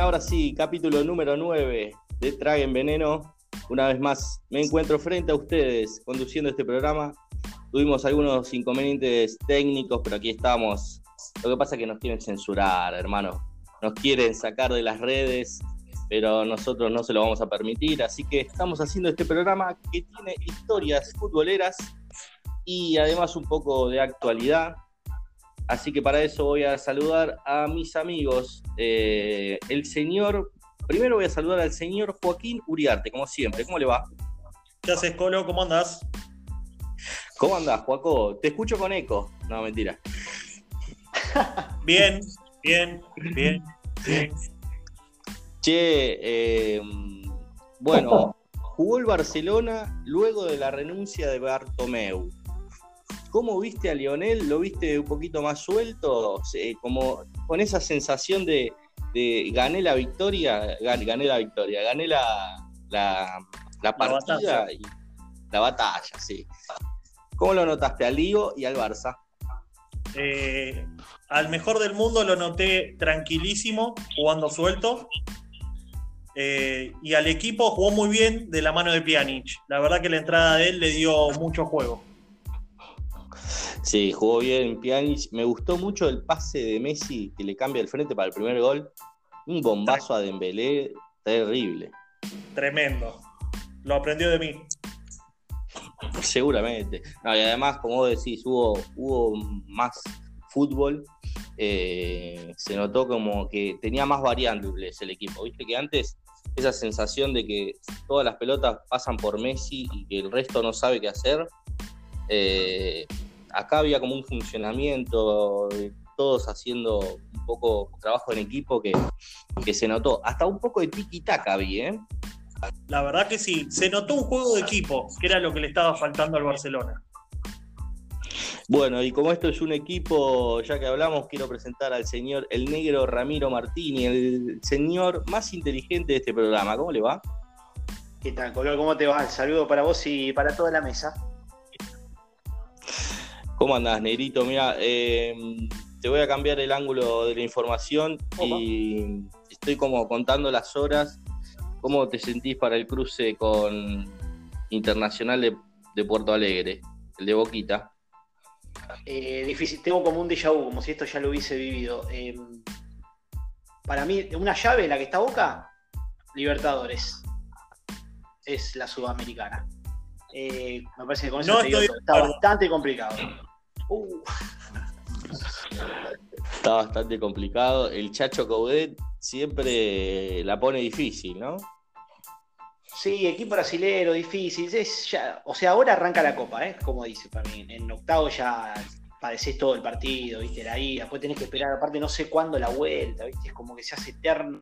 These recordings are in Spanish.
Ahora sí, capítulo número 9 de Traguen Veneno. Una vez más me encuentro frente a ustedes conduciendo este programa. Tuvimos algunos inconvenientes técnicos, pero aquí estamos. Lo que pasa es que nos quieren censurar, hermano. Nos quieren sacar de las redes, pero nosotros no se lo vamos a permitir. Así que estamos haciendo este programa que tiene historias futboleras y además un poco de actualidad. Así que para eso voy a saludar a mis amigos. Eh, el señor, primero voy a saludar al señor Joaquín Uriarte, como siempre. ¿Cómo le va? ¿Qué haces, Colo? ¿Cómo andás? ¿Cómo andás, Joaco? Te escucho con eco. No, mentira. bien, bien, bien, bien. Che, eh, bueno, jugó el Barcelona luego de la renuncia de Bartomeu. ¿Cómo viste a Lionel? ¿Lo viste un poquito más suelto? como con esa sensación de, gané la victoria, gané, la victoria, gané la, la, partida la y la batalla, sí. ¿Cómo lo notaste al Ligo y al Barça? Eh, al mejor del mundo lo noté tranquilísimo, jugando suelto. Eh, y al equipo jugó muy bien de la mano de Pjanic. La verdad que la entrada de él le dio mucho juego. Sí, jugó bien Pjanic. Me gustó mucho el pase de Messi que le cambia el frente para el primer gol. Un bombazo a Dembélé terrible. Tremendo. Lo aprendió de mí. Seguramente. y además, como vos decís, hubo, hubo más fútbol. Eh, se notó como que tenía más variables el equipo. Viste que antes esa sensación de que todas las pelotas pasan por Messi y que el resto no sabe qué hacer. Eh, acá había como un funcionamiento, todos haciendo un poco trabajo en equipo que, que se notó. Hasta un poco de tiki-taka había, ¿eh? La verdad que sí, se notó un juego de equipo, que era lo que le estaba faltando al Barcelona. Bueno, y como esto es un equipo, ya que hablamos, quiero presentar al señor el negro Ramiro Martini, el señor más inteligente de este programa. ¿Cómo le va? ¿Qué tal, Color? ¿Cómo te va? saludo para vos y para toda la mesa. ¿Cómo andás, Negrito? Mira, eh, te voy a cambiar el ángulo de la información y estoy como contando las horas. ¿Cómo te sentís para el cruce con Internacional de, Puerto Alegre, el de Boquita? Eh, difícil, tengo como un déjà vu, como si esto ya lo hubiese vivido. Eh, para mí, una llave, la que está Boca, Libertadores. Es la sudamericana. me parece que con eso está bastante complicado. Uh. Está bastante complicado. El Chacho Coudet siempre la pone difícil, ¿no? Sí, equipo brasilero, difícil. o sea, ahora arranca la copa, ¿eh? Como dice para mí. En octavo ya padeces todo el partido, ¿viste? La ida, después tenés que esperar, aparte no sé cuándo la vuelta, ¿viste? Es como que se hace eterno.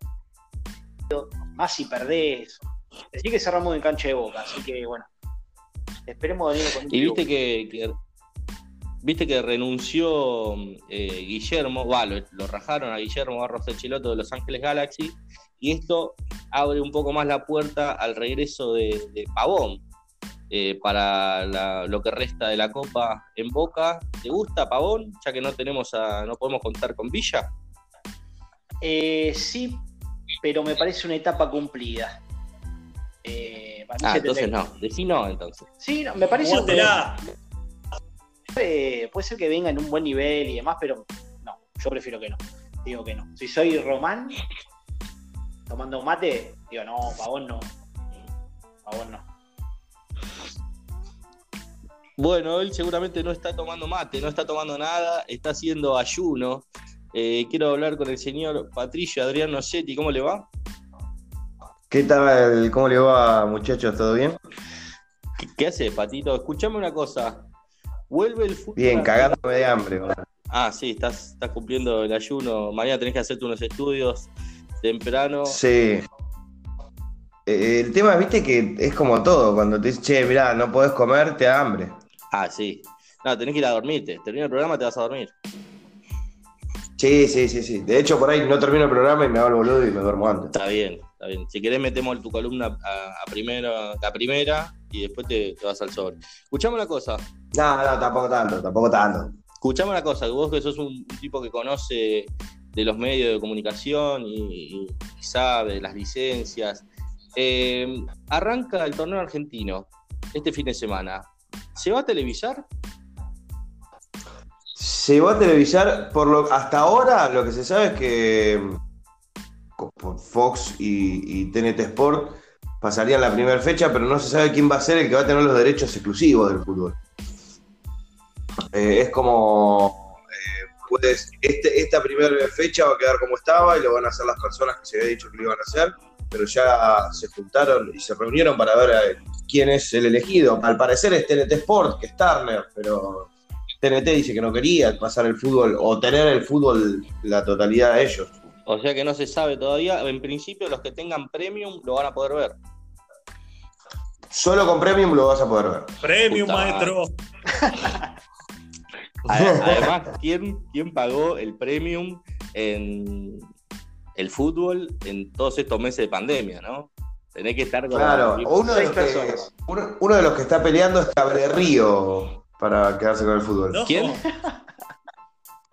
Más si perdés. Así que cerramos en cancha de boca, así que bueno. Esperemos venir con Y viste que Viste que renunció eh, Guillermo, bueno, lo, rajaron a Guillermo Barros del Chiloto de Los Ángeles Galaxy, y esto abre un poco más la puerta al regreso de, Pavón eh, para lo que resta de la Copa en Boca. ¿Te gusta Pavón, ya que no tenemos a, no podemos contar con Villa? Eh, sí, pero me parece una etapa cumplida. ah, entonces no, decí no entonces. Sí, me parece puede ser que venga en un buen nivel y demás, pero no, yo prefiero que no. Digo que no. Si soy Román, tomando un mate, digo, no, Pavón no. Pavón no. Bueno, él seguramente no está tomando mate, no está tomando nada, está haciendo ayuno. Eh, quiero hablar con el señor Patricio Adrián Nocetti, ¿cómo le va? ¿Qué tal? ¿Cómo le va, muchachos? ¿Todo bien? ¿Qué, hace, Patito? Escuchame una cosa. Vuelve el fútbol. Bien, cagándome de hambre. Ah, sí, estás, estás cumpliendo el ayuno. Mañana tenés que hacerte unos estudios temprano. Sí. Eh, el tema, viste, que es como todo. Cuando te dices, che, mirá, no podés comer, te da hambre. Ah, sí. No, tenés que ir a dormirte. Termina el programa, te vas a dormir. Sí, sí, sí, sí. De hecho, por ahí no termino el programa y me hago el boludo y me duermo antes. Está bien, está bien. Si querés, metemos tu columna a, primera, a primera y después te, vas al sobre. Escuchame una cosa. No, no, tampoco tanto, tampoco tanto. Escuchame una cosa, vos que sos un, tipo que conoce de los medios de comunicación y, y sabe las licencias. Eh, arranca el torneo argentino este fin de semana. ¿Se va a televisar? Se va a televisar, por lo, hasta ahora lo que se sabe es que Fox y, TNT Sport pasarían la primera fecha, pero no se sabe quién va a ser el que va a tener los derechos exclusivos del fútbol. Eh, es como, pues, esta primera fecha va a quedar como estaba y lo van a hacer las personas que se había dicho que lo iban a hacer, pero ya se juntaron y se reunieron para ver eh, quién es el elegido. Al parecer es TNT Sport, que es Turner, pero TNT dice que no quería pasar el fútbol o tener el fútbol la totalidad de ellos. O sea que no se sabe todavía. En principio, los que tengan premium lo van a poder ver. Solo con premium lo vas a poder ver. Premium, Puta maestro. Ade- Además, ¿quién, quién pagó el premium en el fútbol en todos estos meses de pandemia, no? Tenés que estar con Claro, uno de, los que, uno, uno de los que está peleando es Cable Río para quedarse con el fútbol. ¿Quién?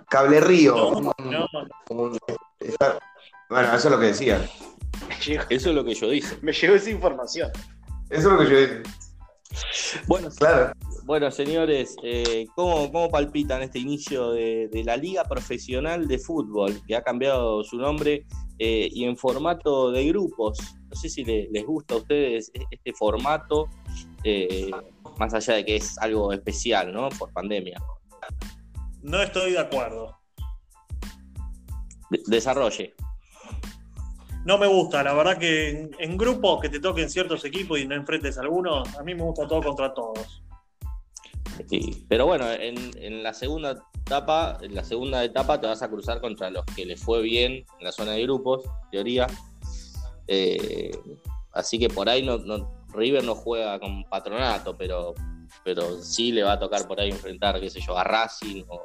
Cable Río. No, un- no. un- está- bueno, eso es lo que llegó, Eso es lo que yo dije. me llegó esa información. Eso es lo que yo dije. Bueno, Claro. bueno señores, eh, ¿cómo, cómo palpitan este inicio de, de la Liga Profesional de Fútbol, que ha cambiado su nombre eh, y en formato de grupos? No sé si le- les gusta a ustedes e- este formato, eh, más allá de que es algo especial, ¿no? Por pandemia. No estoy de acuerdo. De- desarrolle. No me gusta, la verdad que en, en grupos que te toquen ciertos equipos y no enfrentes a algunos, a mí me gusta todo contra todos. Sí, pero bueno, en, en la segunda etapa, en la segunda etapa te vas a cruzar contra los que les fue bien en la zona de grupos, en teoría. Eh, así que por ahí no, no- River no juega con patronato, pero, pero sí le va a tocar por ahí enfrentar, qué sé yo, a Racing o,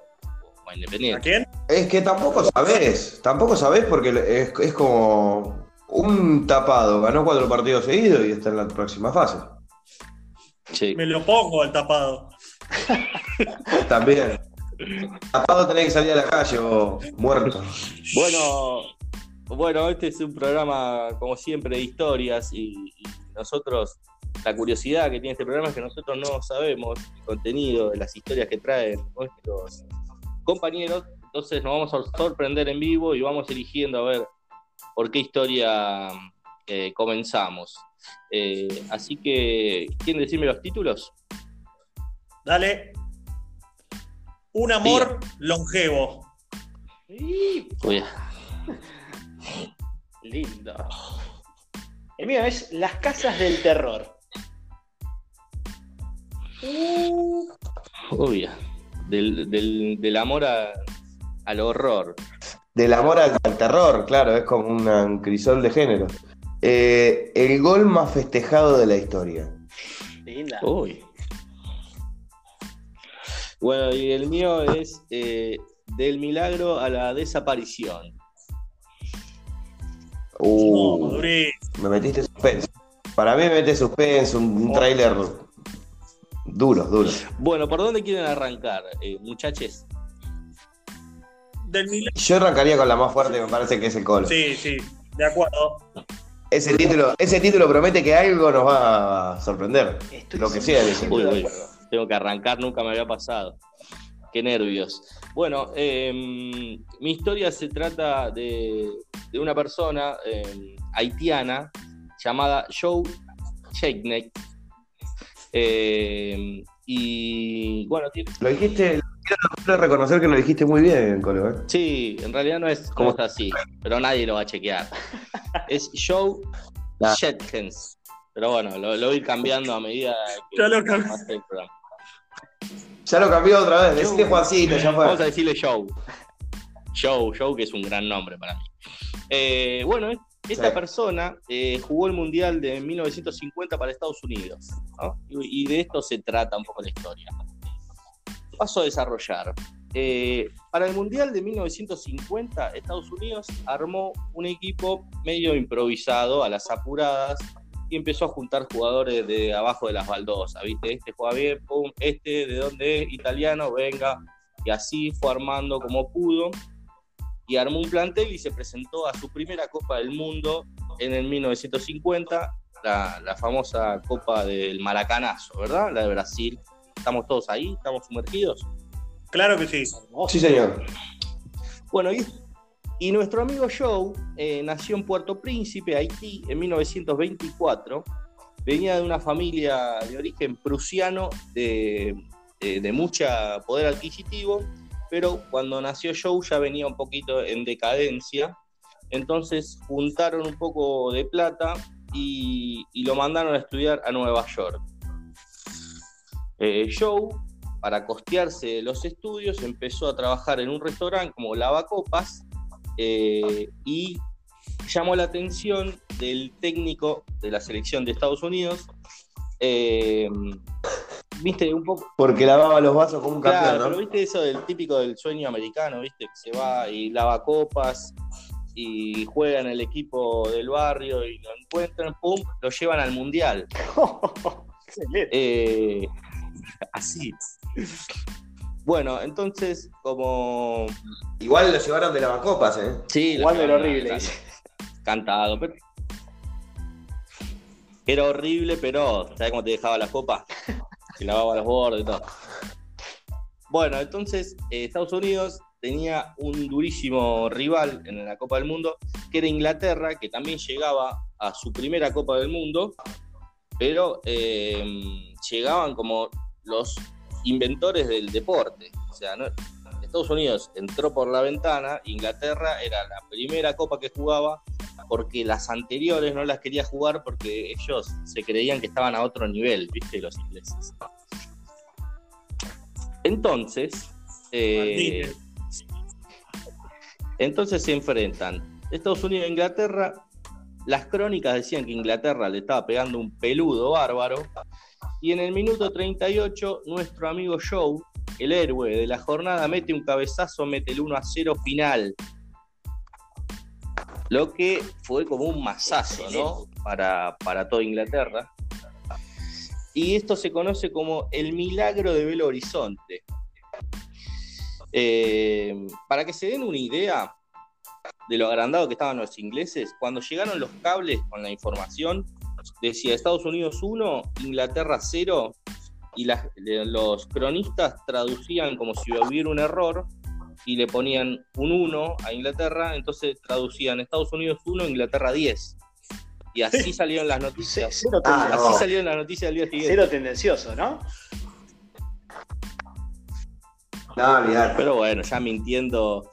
o a ¿A Independiente. quién? Es que tampoco sabés, tampoco sabés porque es, es como un tapado, ganó cuatro partidos seguidos y está en la próxima fase. Sí. Me lo pongo al tapado. También. Tapado tenés que salir a la calle o muerto. Bueno, bueno, este es un programa, como siempre, de historias y, y nosotros, la curiosidad que tiene este programa es que nosotros no sabemos el contenido de las historias que traen nuestros compañeros, entonces nos vamos a sorprender en vivo y vamos eligiendo a ver por qué historia eh, comenzamos. Eh, así que, ¿quieren decirme los títulos? Dale. Un amor longevo. Uy, Lindo. El mío es Las Casas del Terror. uy, del, del- del amor a- al horror. Del amor al, al terror, claro, es como una- un crisol de género. Eh, el gol más festejado de la historia. Linda. Uy. Bueno, y el mío es eh, del milagro a la desaparición. Uh, me metiste suspenso. Para mí me mete suspenso, un, un tráiler duro, duro. Bueno, ¿por dónde quieren arrancar, eh, muchachos? Del. Yo arrancaría con la más fuerte, me parece que es el Colo. Sí, sí, de acuerdo. Ese título, ese título promete que algo nos va a sorprender. Estoy Lo que sea, 100% dice. Uy, de uy, acuerdo. tengo que arrancar, nunca me había pasado. Qué nervios. Bueno, eh, mi historia se trata de, de una persona eh, haitiana llamada Joe Checkneck. Eh, y bueno, tiene- Lo dijiste, quiero reconocer que lo dijiste muy bien, Colo. ¿eh? sí, en realidad no es, no es así, pero nadie lo va a chequear. Es Joe Ah. Shetkins. Pero bueno, lo, lo voy a ir cambiando a medida que Ya lo cambié. el programa. Ya lo cambió otra vez. Juancito, ya Vamos a fue. decirle Joe. Joe, Joe, que es un gran nombre para mí. Eh, bueno, esta Sí. persona eh, jugó el Mundial de 1950 para Estados Unidos. ¿no? Y, y de esto se trata un poco la historia. Paso a desarrollar. Eh, para el Mundial de 1950, Estados Unidos armó un equipo medio improvisado a las apuradas y empezó a juntar jugadores de abajo de las baldosas, ¿viste? Este juega bien, pum, este de dónde es, italiano, venga, y así fue armando como pudo. Y armó un plantel y se presentó a su primera Copa del Mundo en el 1950, la, la famosa Copa del Maracanazo, ¿verdad? La de Brasil. ¿Estamos todos ahí? ¿Estamos sumergidos? Claro que sí. Sí, señor. Bueno, y, y nuestro amigo Joe eh, nació en Puerto Príncipe, Haití, en 1924. Venía de una familia de origen prusiano de, de, de mucha poder adquisitivo, pero cuando nació Joe ya venía un poquito en decadencia. Entonces juntaron un poco de plata y, lo mandaron a estudiar a Nueva York. Eh, Joe, para costearse los estudios, empezó a trabajar en un restaurante como lavacopas eh, y llamó la atención del técnico de la selección de Estados Unidos. eh, viste, un poco. Porque lavaba los vasos como un Claro, campeón, pero ¿no? viste eso del típico del sueño americano, viste, que se va y lava copas y juega en el equipo del barrio y lo encuentran, pum, lo llevan al mundial. Eh, así. Bueno, entonces, como. Igual lo llevaron de lavacopas, ¿eh? Sí, lo Jugando era llevaron horrible. Cantado, pero. Era horrible, pero ¿sabes cómo te dejaba la copa? Que lavaba los bordes y todo. Bueno, entonces eh, Estados Unidos tenía un durísimo rival en la Copa del Mundo, que era Inglaterra, que también llegaba a su primera Copa del Mundo, pero eh, llegaban como los inventores del deporte. O sea, no- Estados Unidos entró por la ventana, Inglaterra era la primera copa que jugaba, porque las anteriores no las quería jugar porque ellos se creían que estaban a otro nivel, ¿viste? Los ingleses. Entonces, eh, entonces se enfrentan Estados Unidos e Inglaterra. Las crónicas decían que Inglaterra le estaba pegando un peludo bárbaro. Y en el minuto 38, nuestro amigo Joe, el héroe de la jornada, mete un cabezazo, mete el 1 a 0 final. Lo que fue como un masazo, ¿no? Para, para toda Inglaterra. Y esto se conoce como el milagro de Belo Horizonte. Eh, para que se den una idea de lo agrandado que estaban los ingleses, cuando llegaron los cables con la información, decía Estados Unidos 1, Inglaterra 0, y las- los cronistas traducían como si hubiera un error y le ponían un 1 a Inglaterra, entonces traducían Estados Unidos 1, Inglaterra 10. Y así salieron las noticias. Cero, Ah. Así no. salieron las noticias del día siguiente. Cero tendencioso, ¿no? No, olvidar. Pero bueno, ya mintiendo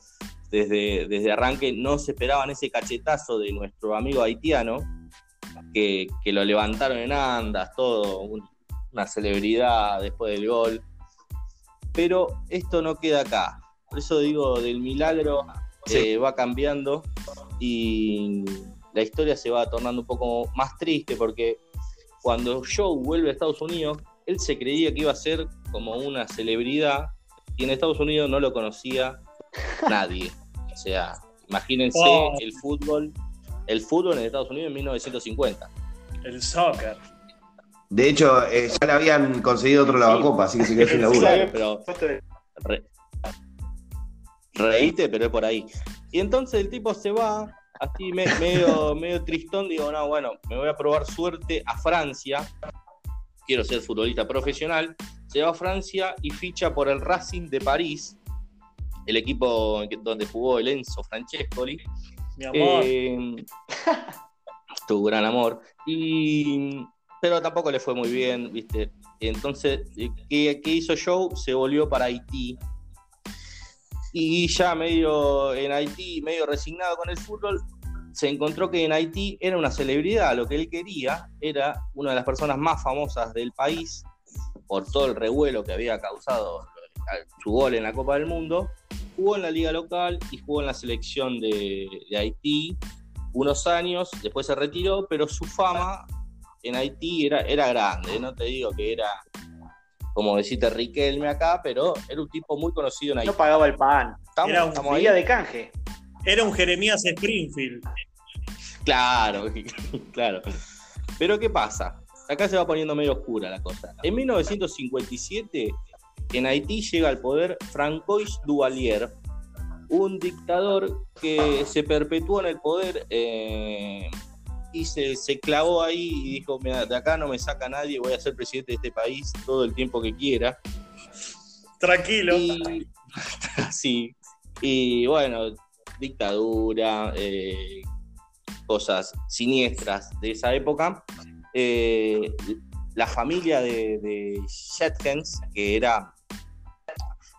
desde, desde arranque, no se esperaban ese cachetazo de nuestro amigo haitiano, que, que lo levantaron en andas, todo, un- una celebridad después del gol. Pero esto no queda acá. Por eso digo, del milagro Sí. eh, va cambiando y la historia se va tornando un poco más triste porque cuando Joe vuelve a Estados Unidos, él se creía que iba a ser como una celebridad y en Estados Unidos no lo conocía nadie. O sea, imagínense Oh. el fútbol, el fútbol en Estados Unidos en 1950. El soccer. De hecho, eh, ya le habían conseguido otro lavacopas, así que se quedó sin laburo. Pero re- reíte, pero es por ahí. Y entonces el tipo se va, así me- medio, medio tristón, digo, no, bueno, me voy a probar suerte a Francia, quiero ser futbolista profesional, se va a Francia y ficha por el Racing de París, el equipo donde jugó el Enzo Francescoli, Mi amor. Eh, tu gran amor. Y, pero tampoco le fue muy bien, ¿viste? Entonces, eh, ¿qué, qué hizo Joe? Se volvió para Haití. Y ya medio en Haití, medio resignado con el fútbol, se encontró que en Haití era una celebridad. Lo que él quería era una de las personas más famosas del país por todo el revuelo que había causado su gol en la Copa del Mundo jugó en la liga local y jugó en la selección de, Haití unos años, después se retiró, pero su fama en Haití era, era grande, no te digo que era como decirte Riquelme acá, pero era un tipo muy conocido en Haití. No pagaba el pan. ¿Estamos, era un estamos ahí? Vivía de canje. Era un Jeremías Springfield. Claro, claro. Pero ¿qué pasa? Acá se va poniendo medio oscura la cosa. En 1957, en Haití llega al poder Francois Duvalier, un dictador que se perpetuó en el poder eh, se, se, clavó ahí y dijo, Mira, de acá no me saca nadie, voy a ser presidente de este país todo el tiempo que quiera. Tranquilo. Y, sí, y bueno, dictadura, eh, cosas siniestras de esa época. Eh, la familia de, de que era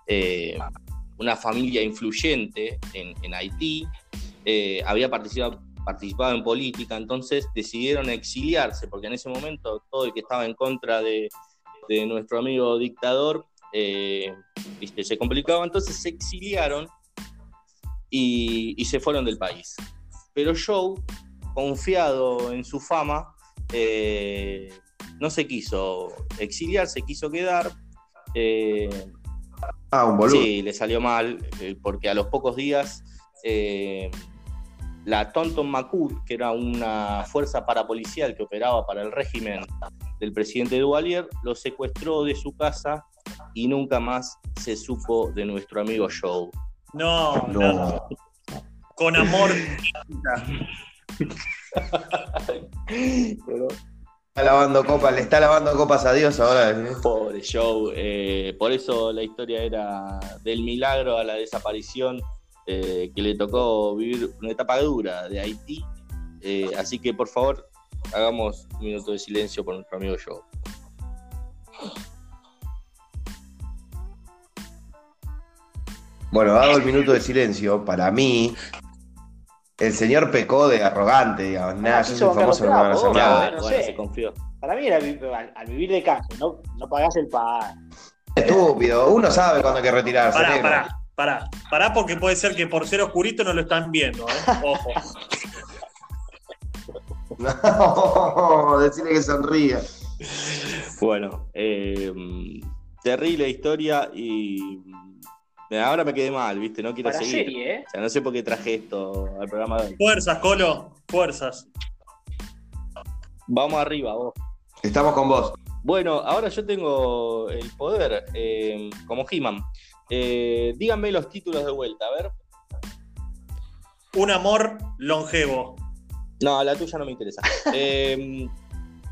eh, una familia influyente en, Haití, había participado, participado en política, entonces decidieron exiliarse, porque en ese momento todo el que estaba en contra de, nuestro amigo dictador se complicaba, entonces se exiliaron y, se fueron del país. Pero Joe, confiado en su fama, eh, no se quiso exiliar, se quiso quedar. Eh, ah, un boludo. Sí, le salió mal, eh, porque a los pocos días la Tonton Macud, que era una fuerza parapolicial que operaba para el régimen del presidente Duvalier, lo secuestró de su casa y nunca más se supo de nuestro amigo Joe. No, no. Con amor. está lavando copas, le está lavando copas a Dios ahora. ¿eh? Pobre Joe. Eh, por eso la historia era del milagro a la desaparición eh, que le tocó vivir una etapa dura de Haití. así que por favor, hagamos un minuto de silencio por nuestro amigo Joe. Bueno, hago el minuto de silencio. Para mí, el señor pecó de arrogante, digamos. Nada, yo soy famoso, no me van a hacer nada. No sé. se confió. Para mí era al, vivir de canje, no, no pagás el pan. Estúpido, uno sabe cuándo hay que retirarse. Pará, pará, pará. Pará porque puede ser que por ser oscurito no lo están viendo, ¿eh? Ojo. no, decirle que sonría. Bueno, eh, terrible historia y Ahora me quedé mal, ¿viste? No quiero seguir. ¿eh? O sea, no sé por qué traje esto al programa de hoy. Fuerzas, Colo, fuerzas. Vamos arriba, vos. Estamos con vos. Bueno, ahora yo tengo el poder, eh, como He-Man. Eh, díganme los títulos de vuelta, a ver. Un amor longevo. No, la tuya no me interesa. eh,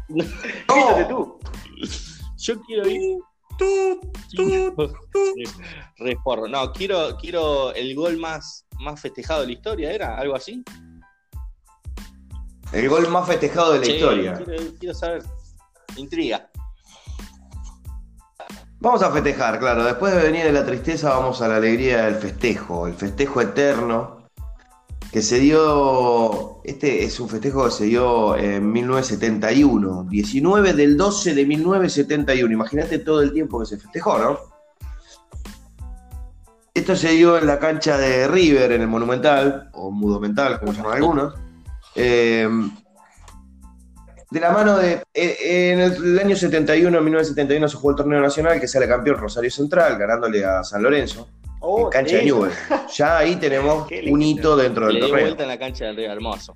tú. Yo quiero ir No, quiero, quiero el gol más, más festejado de la historia, ¿era? ¿Algo así? El gol más festejado de la historia. Quiero, saber. Intriga. Vamos a festejar, claro. Después de venir de la tristeza, vamos a la alegría del festejo. El festejo eterno que se dio, este es un festejo que se dio en 1971, 19 del 12 de 1971, imagínate todo el tiempo que se festejó, ¿no? Esto se dio en la cancha de River, en el Monumental, o Mudomental, como llaman algunos. Eh, de la mano de. Eh, en el, año 71, 1971, se jugó el torneo nacional que sale campeón Rosario Central, ganándole a San Lorenzo. Oh, en cancha de Newell. Ya ahí tenemos un hito dentro del torneo. vuelta en la cancha del Río Hermoso.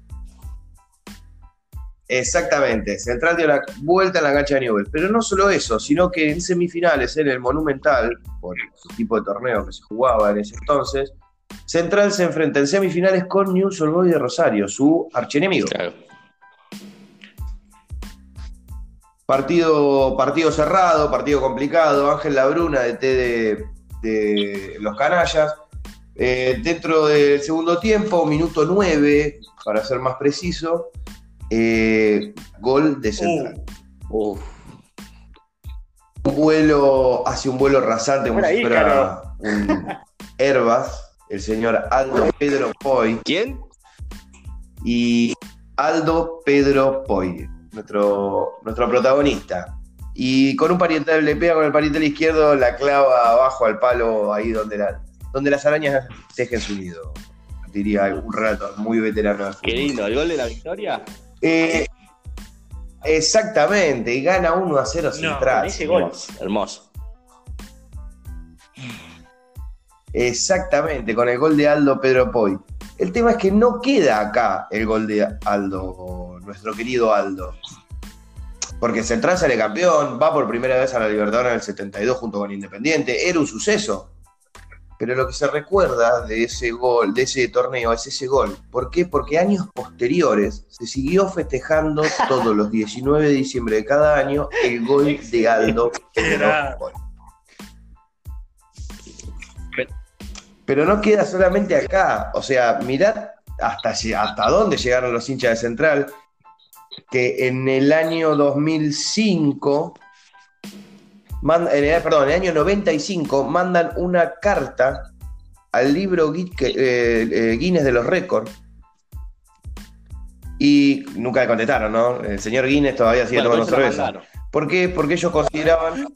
Exactamente, Central dio la vuelta en la cancha de Newell. Pero no solo eso, sino que en semifinales, en el Monumental, por el tipo de torneo que se jugaba en ese entonces, Central se enfrenta en semifinales con News Old Boys de Rosario, su archienemigo. Claro. Partido, partido cerrado, partido complicado. Ángel Labruna, de T de de los canallas. Eh, dentro del segundo tiempo, minuto 9, para ser más preciso, eh, gol de Central. Uh. Un vuelo, hace un vuelo rasante como si fuera un Herbas, el señor Aldo Pedro Poy. ¿Quién? Y Aldo Pedro Poy, nuestro, nuestro protagonista. Y con un pariental le pega con el pariental izquierdo, la clava abajo al palo, ahí donde, la, donde las arañas tejen su nido. Diría un relato muy veterano. Qué lindo, el gol de la victoria. Eh, exactamente, y gana 1 a 0 sin Ese gol. Hermoso. Exactamente, con el gol de Aldo Pedro Poy. El tema es que no queda acá el gol de Aldo, nuestro querido Aldo. Porque Central sale campeón, va por primera vez a la Libertadores en el 72 junto con Independiente, era un suceso. pero lo que se recuerda de ese gol, de ese torneo, es ese gol. ¿Por qué? Porque años posteriores se siguió festejando todos los 19 de diciembre de cada año el gol de Aldo. Pero no queda solamente acá, o sea, mirad hasta, hasta dónde llegaron los hinchas de Central, que en el año 2005 en el, perdón, en el año 95 mandan una carta al libro eh, eh, Guinness de los récords. Y nunca le contestaron, ¿no? El señor Guinness todavía sigue tomando cerveza. ¿Por qué? Porque ellos consideraban.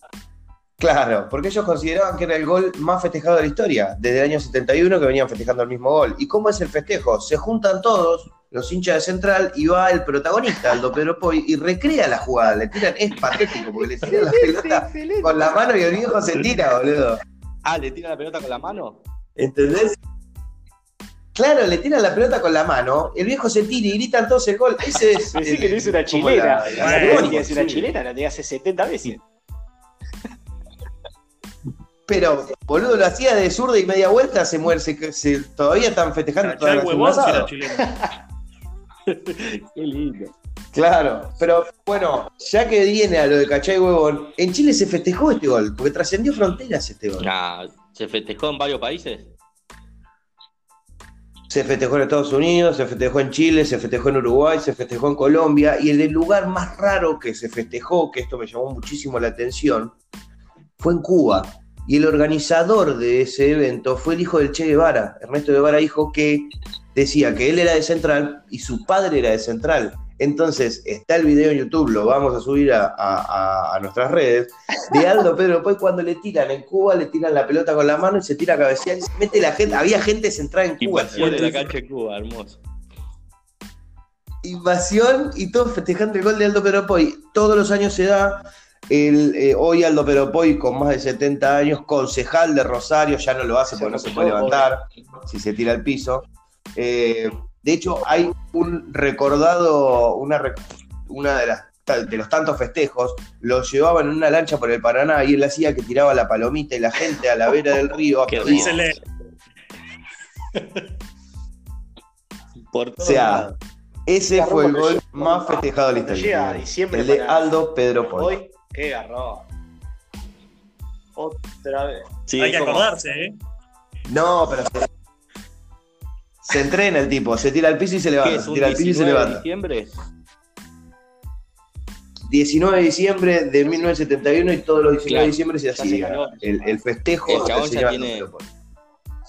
Claro, porque ellos consideraban que era el gol más festejado de la historia, desde el año 71 que venían festejando el mismo gol. ¿Y cómo es el festejo? Se juntan todos, los hinchas de Central y va el protagonista, Aldo Pedro Poi, y recrea la jugada. Le tiran, es patético, porque le tiran la pelota con la mano y el viejo se tira, boludo. Ah, ¿le tiran la pelota con la mano? ¿Entendés? Claro, le tiran la pelota con la mano, el viejo se tira y gritan todos el gol. Ese es. Sí, que le hizo una chilena. La, es una chilena, la tenía hace 70 veces. Pero, boludo, lo hacía de zurda y media vuelta, se muere, se, todavía están festejando toda la chilena. Qué lindo. Claro, pero bueno, ya que viene a lo de Cachay Huevón, en Chile se festejó este gol, porque trascendió fronteras este gol. ¿Se festejó en varios países? Se festejó en Estados Unidos, se festejó en Chile, se festejó en Uruguay, se festejó en Colombia, y el lugar más raro que se festejó, que esto me llamó muchísimo la atención, fue en Cuba. Y el organizador de ese evento fue el hijo del Che Guevara, Ernesto Guevara, hijo que decía que él era de Central y su padre era de Central. Entonces, está el video en YouTube, lo vamos a subir a, nuestras redes, de Aldo Pedro Pues cuando le tiran en Cuba, le tiran la pelota con la mano y se tira a cabecear y se mete la gente. Había gente central en Cuba. Invasión de la cancha de Cuba, hermoso. Invasión y todos festejando el gol de Aldo Pedro Poy. Todos los años se da. El, eh, hoy Aldo Pedro Poy, con más de 70 años, concejal de Rosario, ya no lo hace porque no se puede levantar si se tira al piso. Eh, de hecho, hay un recordado, una, una de, las, de los tantos festejos, lo llevaban en una lancha por el Paraná y él hacía que tiraba la palomita y la gente a la vera del río. por o sea, ese fue el gol más festejado de la historia. el de Aldo Pedro Hoy, qué garrón. Otra vez. Hay que acordarse, ¿eh? No, pero se entrena el tipo, se tira al piso y se levanta. Se tira al piso y se levanta. diciembre? 19 de diciembre de 1971 y todos los 19 de diciembre se hacía el, el, festejo. El chabón ya tiene,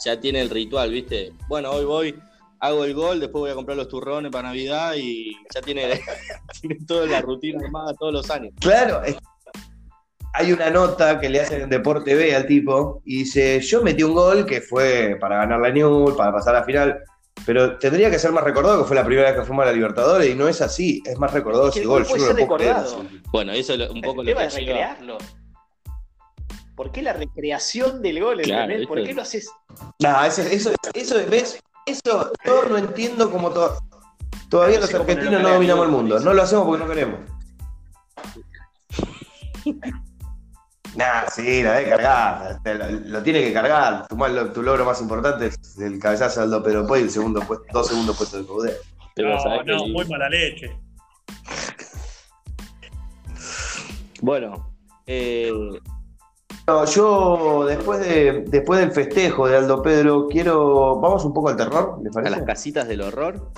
ya tiene el ritual, ¿viste? Bueno, hoy voy, hago el gol, después voy a comprar los turrones para Navidad y ya tiene, tiene toda la rutina armada todos los años. Claro, hay una nota que le hacen en Deporte B al tipo y dice, yo metí un gol que fue para ganar la Newell, para pasar a la final, pero tendría que ser más recordado que fue la primera vez que fuimos a la Libertadores y no es así, es más recordado ese gol. Puede ser recordado. Bueno, eso es un poco el lo que es recrearlo. ¿Por qué la recreación del gol? ¿Por qué lo haces? No, eso, eso, eso, ¿ves? Eso yo no entiendo como todo. Todavía los argentinos no dominamos el mundo. No lo hacemos porque no queremos. Nah, sí, la debe cargar. Lo, tiene que cargar. Tu, tu, logro más importante es el cabezazo Aldo Pedro Poy y el segundo puesto, dos segundos puestos de poder. No, no, muy mala leche. Bueno, eh... yo después de después del festejo de Aldo Pedro, quiero. Vamos un poco al terror, ¿me parece? A las casitas del horror.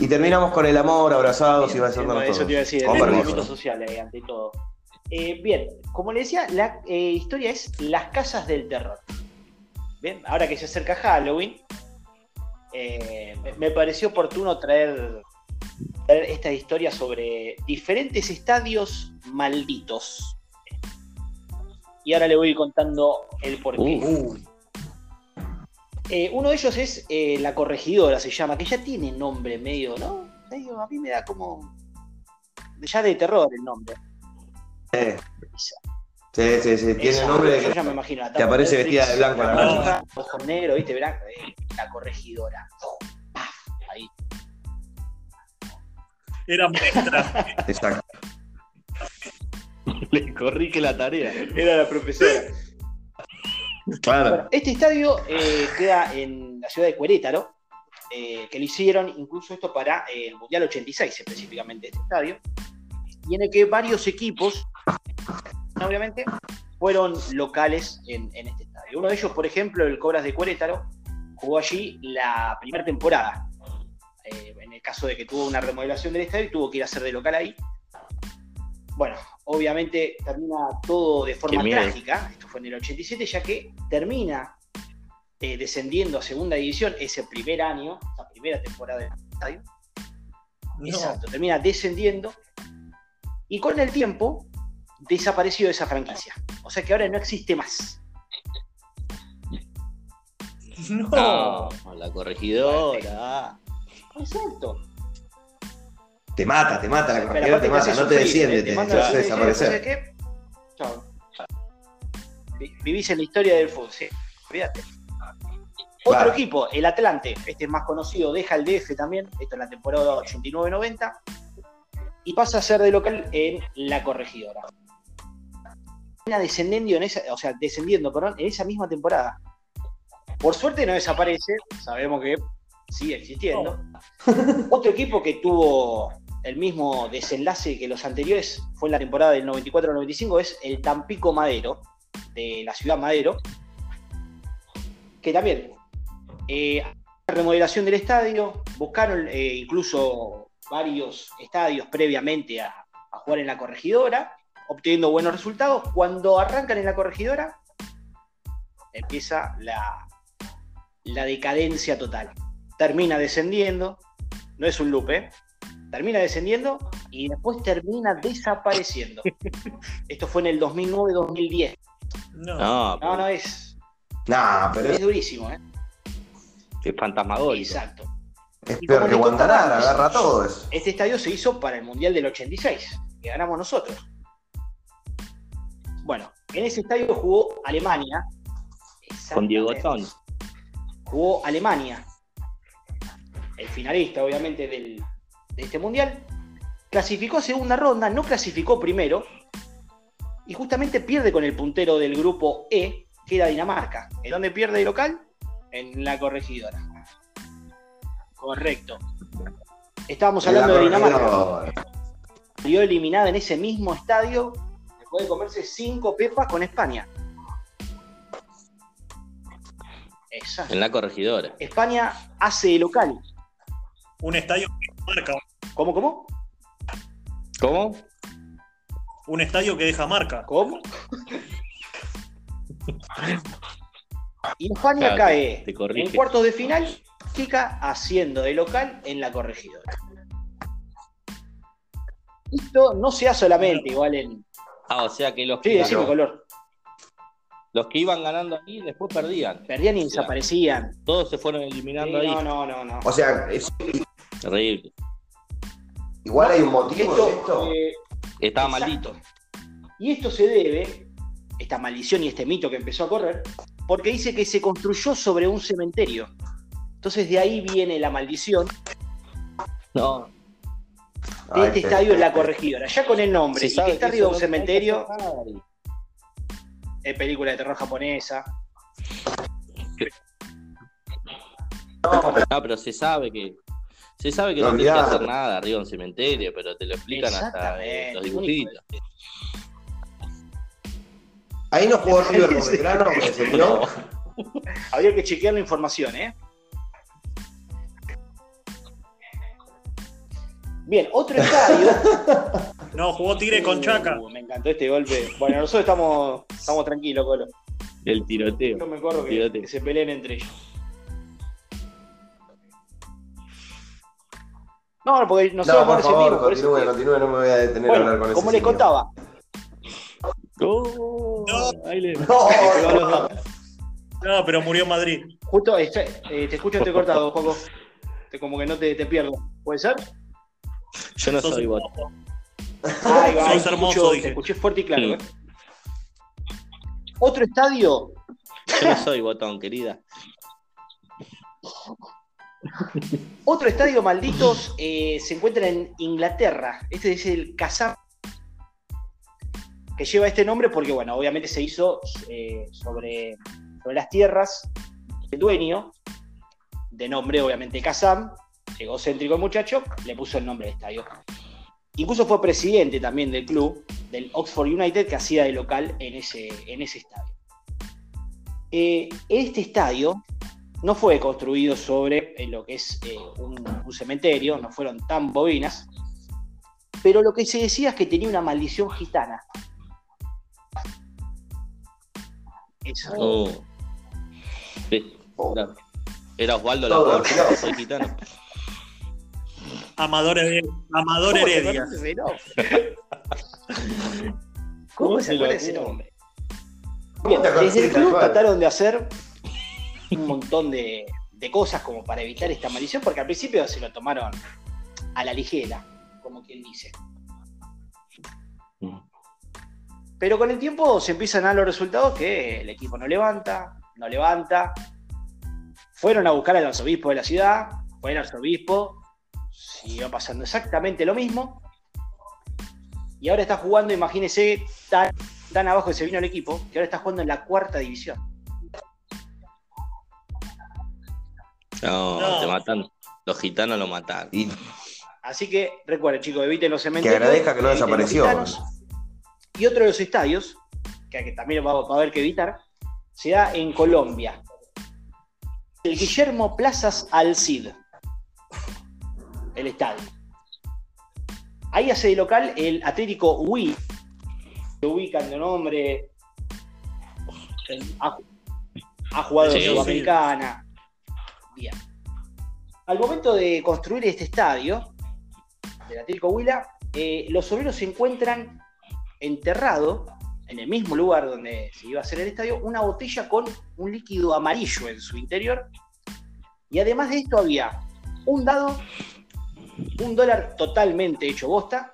Y terminamos con el amor, abrazados y besándonos todos. Eso te iba a decir, el movimiento social, eh, ante todo. Eh, bien, como le decía, la eh, historia es Las Casas del Terror. Bien, ahora que se acerca Halloween, eh, me pareció oportuno traer, esta historia sobre diferentes estadios malditos. Y ahora le voy contando el porqué. Uh. uno de ellos es La Corregidora, se llama, que ya tiene nombre medio, ¿no? Medio, a mí me da como. ya de terror el nombre. Sí, sí, sí, tiene nombre de Yo ya me imagino. Te aparece vestida de blanco la noche. Ojo negro, viste, blanco, eh, la corregidora. Ahí. Era maestra. Exacto. Le corrige la tarea. Era la profesora. Claro. Bueno, este estadio eh, queda en la ciudad de Querétaro, eh, que lo hicieron incluso esto para eh, el Mundial 86 específicamente este estadio, y en el que varios equipos, obviamente, fueron locales en, en este estadio. Uno de ellos, por ejemplo, el Cobras de Querétaro, jugó allí la primera temporada. Eh, en el caso de que tuvo una remodelación del estadio y tuvo que ir a hacer de local ahí. Bueno, obviamente termina todo de forma trágica. Esto fue en el 87, ya que termina eh, descendiendo a segunda división ese primer año, esa primera temporada del estadio. No. Exacto, termina descendiendo y con el tiempo desapareció esa franquicia. O sea que ahora no existe más. No. No, la corregidora. Exacto. Te mata, te mata la corregidora, te mata, no te desciende, te, hace decir, ¿sabes desaparecer. qué? Chao. Vi- Vivís en la historia del fútbol, sí. Olvídate. Otro Claro. equipo, el Atlante, este es más conocido, deja el DF también, esto en la temporada 89-90, y pasa a ser de local en la corregidora. Descendiendo en esa, o sea, descendiendo, perdón, en esa misma temporada. Por suerte no desaparece, sabemos que sigue existiendo. Otro equipo que tuvo el mismo desenlace que los anteriores fue en la temporada del 94-95 es el Tampico Madero, de la ciudad Madero, que también eh, remodelación del estadio, buscaron eh, incluso varios estadios previamente a, a jugar en la corregidora, obteniendo buenos resultados. Cuando arrancan en la corregidora, empieza la, la decadencia total. Termina descendiendo, no es un loop, ¿eh? termina descendiendo y después termina desapareciendo. Esto fue en el 2009-2010. No. No, No, no, es, Nah, pero es durísimo, ¿eh? es fantasmagórico. Exacto. es peor que Guantanara, agarra todo eso. Este estadio se hizo para el Mundial del 86, que ganamos nosotros. En ese estadio jugó Alemania. Con Diego. Ton. Jugó Alemania, el finalista, obviamente, del- de este Mundial. Clasificó a segunda ronda, no clasificó primero. Y justamente pierde con el puntero del grupo E, que era Dinamarca. ¿En dónde pierde de local? En la corregidora. Correcto. Estábamos hablando de Dinamarca. Salió eliminada en ese mismo estadio después de comerse cinco pepas con España. Exacto. En la corregidora. España hace de local. Un estadio que deja marca. ¿Cómo, cómo? ¿Cómo? Un estadio que deja marca. ¿Cómo? Y España Claro, cae en cuartos de final, Kika haciendo de local en la corregidora. Esto no se hace solamente igual en. Ah, o sea que los Sí, que, decime color. los que iban ganando ahí después perdían. Perdían y desaparecían. Todos se fueron Sí, eliminando ahí. no, no, no, no. O sea, es- Terrible. igual hay un motivo de Esto, esto. eh, Estaba Exacto. maldito. Y esto se debe, esta maldición y este mito que empezó a correr, porque dice que se construyó sobre un cementerio. Entonces de ahí viene la maldición No. De este estadio en la corregidora. Ya con el nombre, y que está arriba de un no cementerio, es película de terror japonesa. No, pero se sabe que. Se sabe que No, no, tiene que hacer nada arriba de un cementerio, pero te lo explican hasta eh, los dibujitos. Ahí no jugó River Belgrano, descendió. Habría que chequear la información, ¿eh? Bien, otro estadio. No, jugó Tigre con Chaca. Uh, me encantó este golpe. Bueno, nosotros estamos, estamos tranquilos, Colo. El tiroteo. Yo me acuerdo que, se peleen entre ellos. No, porque No, nosotros por favor, sentimos, por eso continúe, que- continúe, no me voy a detener a hablar con como les señor. contaba, Oh, No. ahí le- No, dos. No, pero murió en Madrid. justo este, eh, te escucho entrecortado, Juanjo. Te- Como que no te, te pierdo. ¿Puede ser? Yo no Sos soy bot. Ahí va, Sos te hermoso, escucho- dije. Te escuché fuerte y claro. Sí. ¿eh? Otro estadio Yo no soy botón, querida. Otro estadio malditos eh, se encuentra en Inglaterra. Este es el Kazam, que lleva este nombre porque, bueno, obviamente se hizo eh, sobre sobre las tierras del dueño, de nombre obviamente Kazam, egocéntrico el muchacho, le puso el nombre del estadio. Incluso fue presidente también del club, del Oxford United, que hacía de local en ese, en ese estadio. Eh, este estadio no fue construido sobre eh, lo que es eh, un, un cementerio, no fueron tan bobinas, pero lo que se decía es que tenía una maldición gitana. Eso. Oh. Sí, era, era Osvaldo Laporte, soy gitano. Amador, Heredia. Amador ¿Cómo Heredia. de ese? ¿Cómo se acuerda ese nombre? Bien, ¿Cómo te desde el club trataron de hacer un montón de, de cosas como para evitar esta maldición, porque al principio se lo tomaron a la ligera, como quien dice. Pero con el tiempo se empiezan a dar los resultados que el equipo no levanta, no levanta. Fueron a buscar al arzobispo de la ciudad, fue el arzobispo, siguió pasando exactamente lo mismo. Y ahora está jugando, imagínense, tan, tan abajo que se vino el equipo, que ahora está jugando en la cuarta división. No, No. te matan. Los gitanos lo mataron. Y Así que recuerden, chicos, eviten los que cementerios. agradezca que no desapareció. gitanos. Y otro de los estadios, que que también va, va a haber que evitar, se da en Colombia. El Guillermo Plazas Al Cid. El estadio. Ahí hace de local el Atlético Wii. Se ubican de nombre. Ha, ha jugado en Sí, Sudamericana. Bien. Al momento de construir este estadio, del Atlético Huila, eh, los obreros se encuentran enterrado en el mismo lugar donde se iba a hacer el estadio, una botella con un líquido amarillo en su interior. Y además de esto había un dado, un dólar totalmente hecho bosta,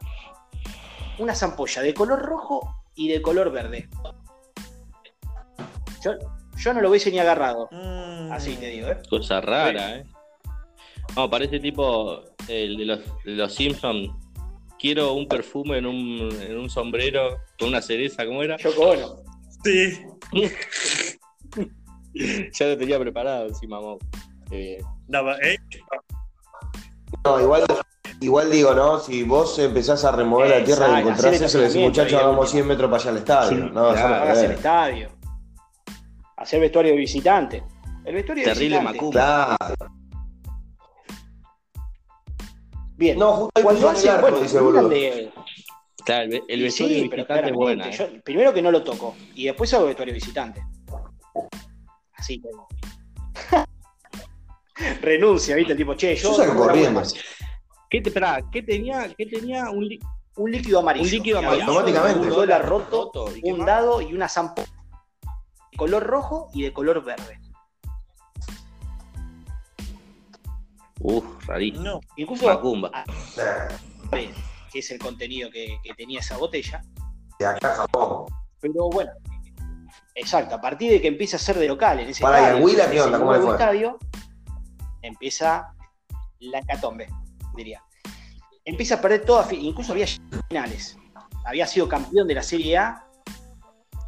una zampolla de color rojo y de color verde. Yo, yo no lo hubiese ni agarrado, Mm. así te digo, ¿eh? Cosa rara, ¿eh? No, parece tipo el de los, de los Simpsons. Quiero un perfume en un, en un sombrero con una cereza, ¿cómo era? Yoko Ono. Sí. Ya lo tenía preparado encima, Mau. Qué bien. Daba- eh, No, igual, igual digo, ¿no? Si vos empezás a remover la tierra y encontrás hacer eso, le decís, muchachos, hagamos último. 100 metros para allá al estadio. Sí, no, claro. Hagas el estadio. Hacer vestuario de visitante. El vestuario de Terrible visitante. Macumba. Claro. Bien. No, justo ahí Cuando en el bueno, dice el de, Claro, el, vestuario sí, visitante es buena. ¿eh? primero que no lo toco y después hago vestuario visitante. Así que. Renuncia, ¿viste? El tipo, che, yo. Yo corriendo. más. ¿Qué, te, pará, ¿qué tenía? ¿Qué tenía un li- Un líquido amarillo. Un líquido amarillo. Automáticamente. Un dólar roto, ¿Y qué un dado y una zampolla. De color rojo y de color verde. Uf, rarísimo. no. Incluso. Macumba. que es el contenido que, que tenía esa botella. De acá Japón. Pero bueno, exacto, a partir de que empieza a ser de local en ese Pará, ¿y al estadio, Huila qué en ese onda? ¿Cómo le fue? estadio, empieza la hecatombe, diría. Empieza a perder todas, incluso había finales. Había sido campeón de la Serie A.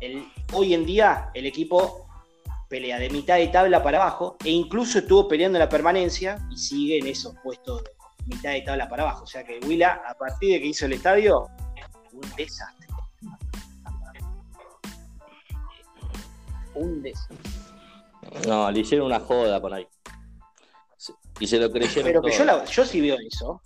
El- hoy en día el equipo pelea de mitad de tabla para abajo e incluso estuvo peleando la permanencia y sigue en esos puestos de mitad de tabla para abajo. O sea que Huila, a partir de que hizo el estadio, un desastre. Un desastre. No, le hicieron una joda por ahí. Y se lo creyeron Pero que yo, la- yo sí veo eso.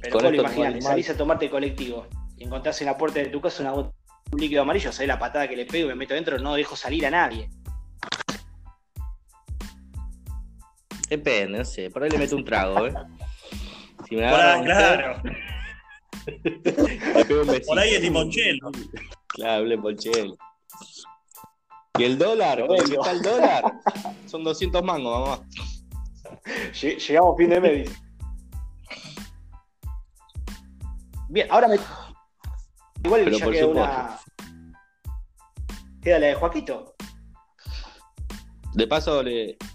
Pero vos igual, salís a tomarte el colectivo y encontrás en la puerta de tu casa una un líquido amarillo, sabés la patada que le pego y me meto dentro, no dejo salir a nadie. Depende, no sé. Por ahí le meto un trago, ¿eh? Si me claro. Por ahí es limonchelo. Claro, hable Ponchel. ¿Y el dólar? Pero ¿Con bueno. ¿Qué está el dólar? Son 200 mangos, mamá. Lle- Llegamos a fin de mes. Bien, ahora me. Igual Pero ya por queda supuesto. una. Queda la de Joaquito. De paso le.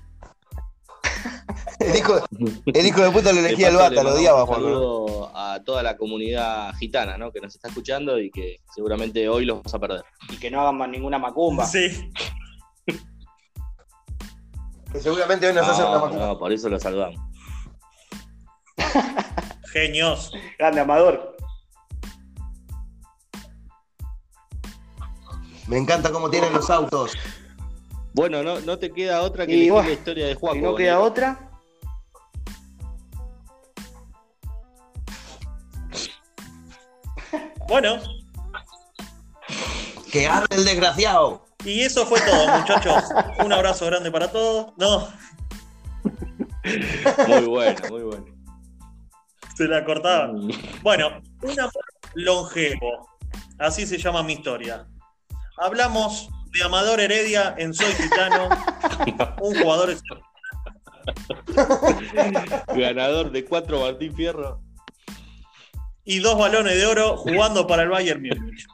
El hijo, el hijo de puta le elegía el paso bata, lo odiaba, un Juan. ¿no? saludo a toda la comunidad gitana, ¿no? Que nos está escuchando y que seguramente hoy los vamos a perder. Y que no hagan más ninguna macumba. Sí. Que seguramente hoy nos hacen una No, máquina. no, por eso lo saludamos. Genios. Grande Amador. Me encanta cómo tienen los autos. Bueno, no, no te queda otra que elegir la historia de Juan. Si no queda otra. Bueno, Que hable el desgraciado. Y eso fue todo, muchachos. Un abrazo grande para todos. No, Muy bueno, muy bueno. se la cortaban. Bueno, un amor longevo. Así se llama mi historia. Hablamos de Amador Heredia en Soy Gitano, un jugador Ganador de cuatro Martín Fierro. y dos balones de oro jugando para el Bayern Múnich.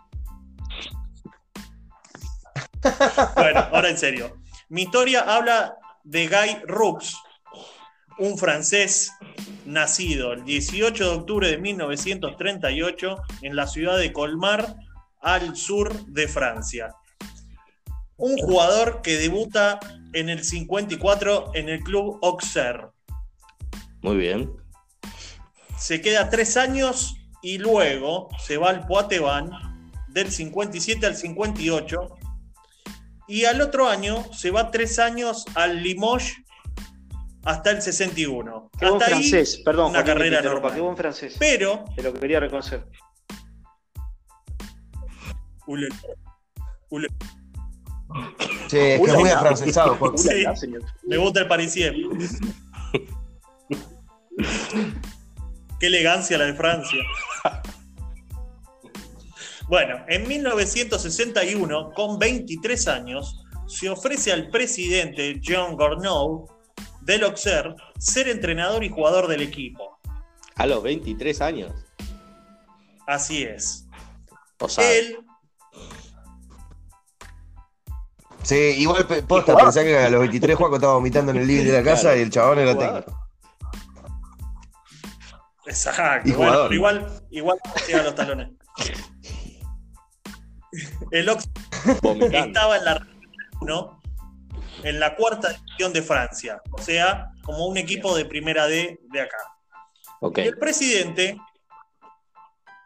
Bueno, ahora en serio. Mi historia habla de Guy Rux, un francés nacido el 18 de octubre de 1938 en la ciudad de Colmar, al sur de Francia. Un jugador que debuta en el 54 en el club Auxerre. Muy bien. se queda tres años y luego se va al Poitevin del 57 al 58 y al otro año se va tres años al Limoges hasta el 61. Qué buen hasta ahí, francés, perdón. una Joaquín, te carrera normal. Qué buen francés. pero Es lo que quería reconocer. Ule- ule- Sí, es que es muy afrancesado. Juan. Sí. Me gusta el parisien. Qué elegancia la de Francia. Bueno, en 1961, con 23 años, se ofrece al presidente Jean Gornou del Auxerre ser entrenador y jugador del equipo. A los 23 años. Así es. O sea, Él, Sí, igual posta, pensá que a los 23 Juaco estaba vomitando en el living de la casa Claro. y el chabón era técnico. exacto, Y bueno, pero igual, igual llega a los talones. El vomitando. estaba en la ¿no? en la cuarta división de Francia, o sea, como un equipo de primera D de acá. Ok. Y el presidente,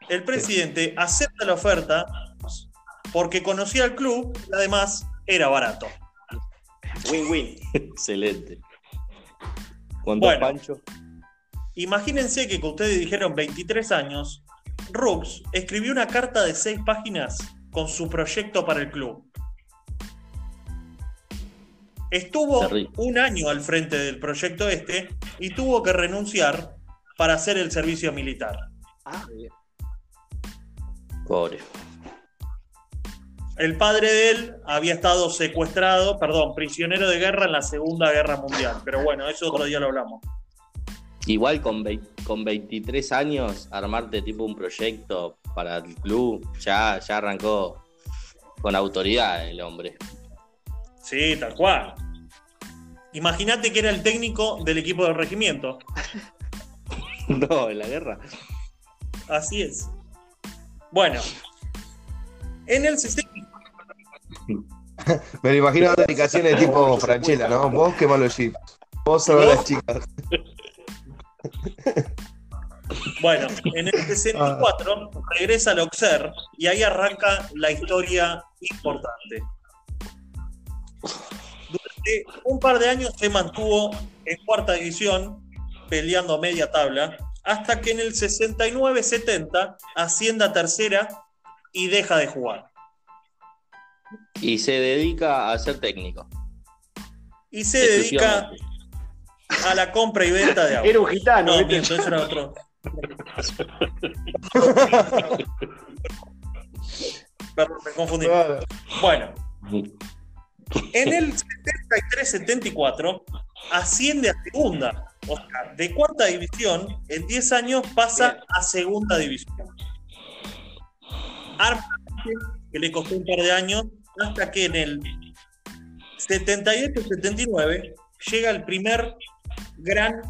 el presidente acepta la oferta porque conocía al club y además era barato. Win-win. Excelente. ¿Cuánto Bueno. Pancho? Imagínense que con ustedes dijeron 23 años, Rux escribió una carta de seis páginas con su proyecto para el club. Estuvo un año al frente del proyecto este y tuvo que renunciar para hacer el servicio militar. Ah, bien. Pobre. El padre de él había estado secuestrado, perdón, prisionero de guerra en la Segunda Guerra Mundial. Pero bueno, eso otro día lo hablamos. Igual con, con 23 años, armarte tipo un proyecto para el club, ya, ya arrancó con autoridad el hombre. Sí, tal cual. Imagínate que era el técnico del equipo del regimiento. No, en la guerra. Así es. Bueno, en el 60 Me lo imagino dando indicaciones tipo Franchella, ¿no? Vos quemá los chips. Vos a las chicas. Bueno, en el 64 regresa al Auxerre y ahí arranca la historia importante. Durante un par de años se mantuvo en cuarta división, peleando media tabla, hasta que en el 69-70 asciende a tercera y deja de jugar. Y se dedica a ser técnico. Y se dedica. A la compra y venta de autos. Era un gitano. No, miento, eso era otro. Perdón, me confundí. Bueno, en el 73-74 asciende a segunda. O sea, de cuarta división, en 10 años pasa a segunda división. Arma que le costó un par de años, hasta que en el 78-79 llega el primer gran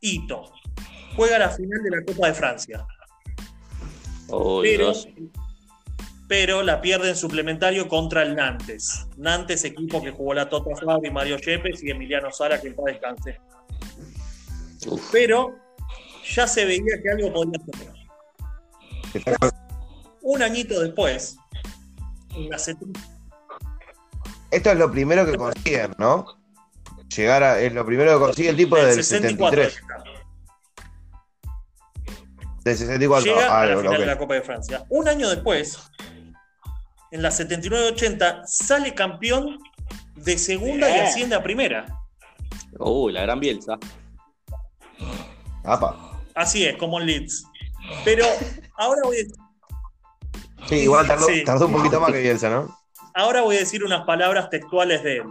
hito. Juega la final de la Copa de Francia. Oh, Pero la pierde en suplementario contra el Nantes. Nantes, equipo que jugó la Toto Fabri, Mario Yepes y Emiliano Sara, que en paz descanse. Pero ya se veía que algo podía hacer. Un añito después, en la Esto es lo primero que consiguen, ¿no? Llegar a. Es lo primero que consigue el tipo del del 64 73. Del 64. llega Ah, a la final de la Copa de Francia. Un año después, en la 79-80, sale campeón de segunda y asciende a primera. Uy, la gran Bielsa. Apa. Así es, como en Leeds. Pero ahora voy a Sí, igual tardó, Sí. tardó un poquito más que Bielsa, ¿no? Ahora voy a decir unas palabras textuales de él.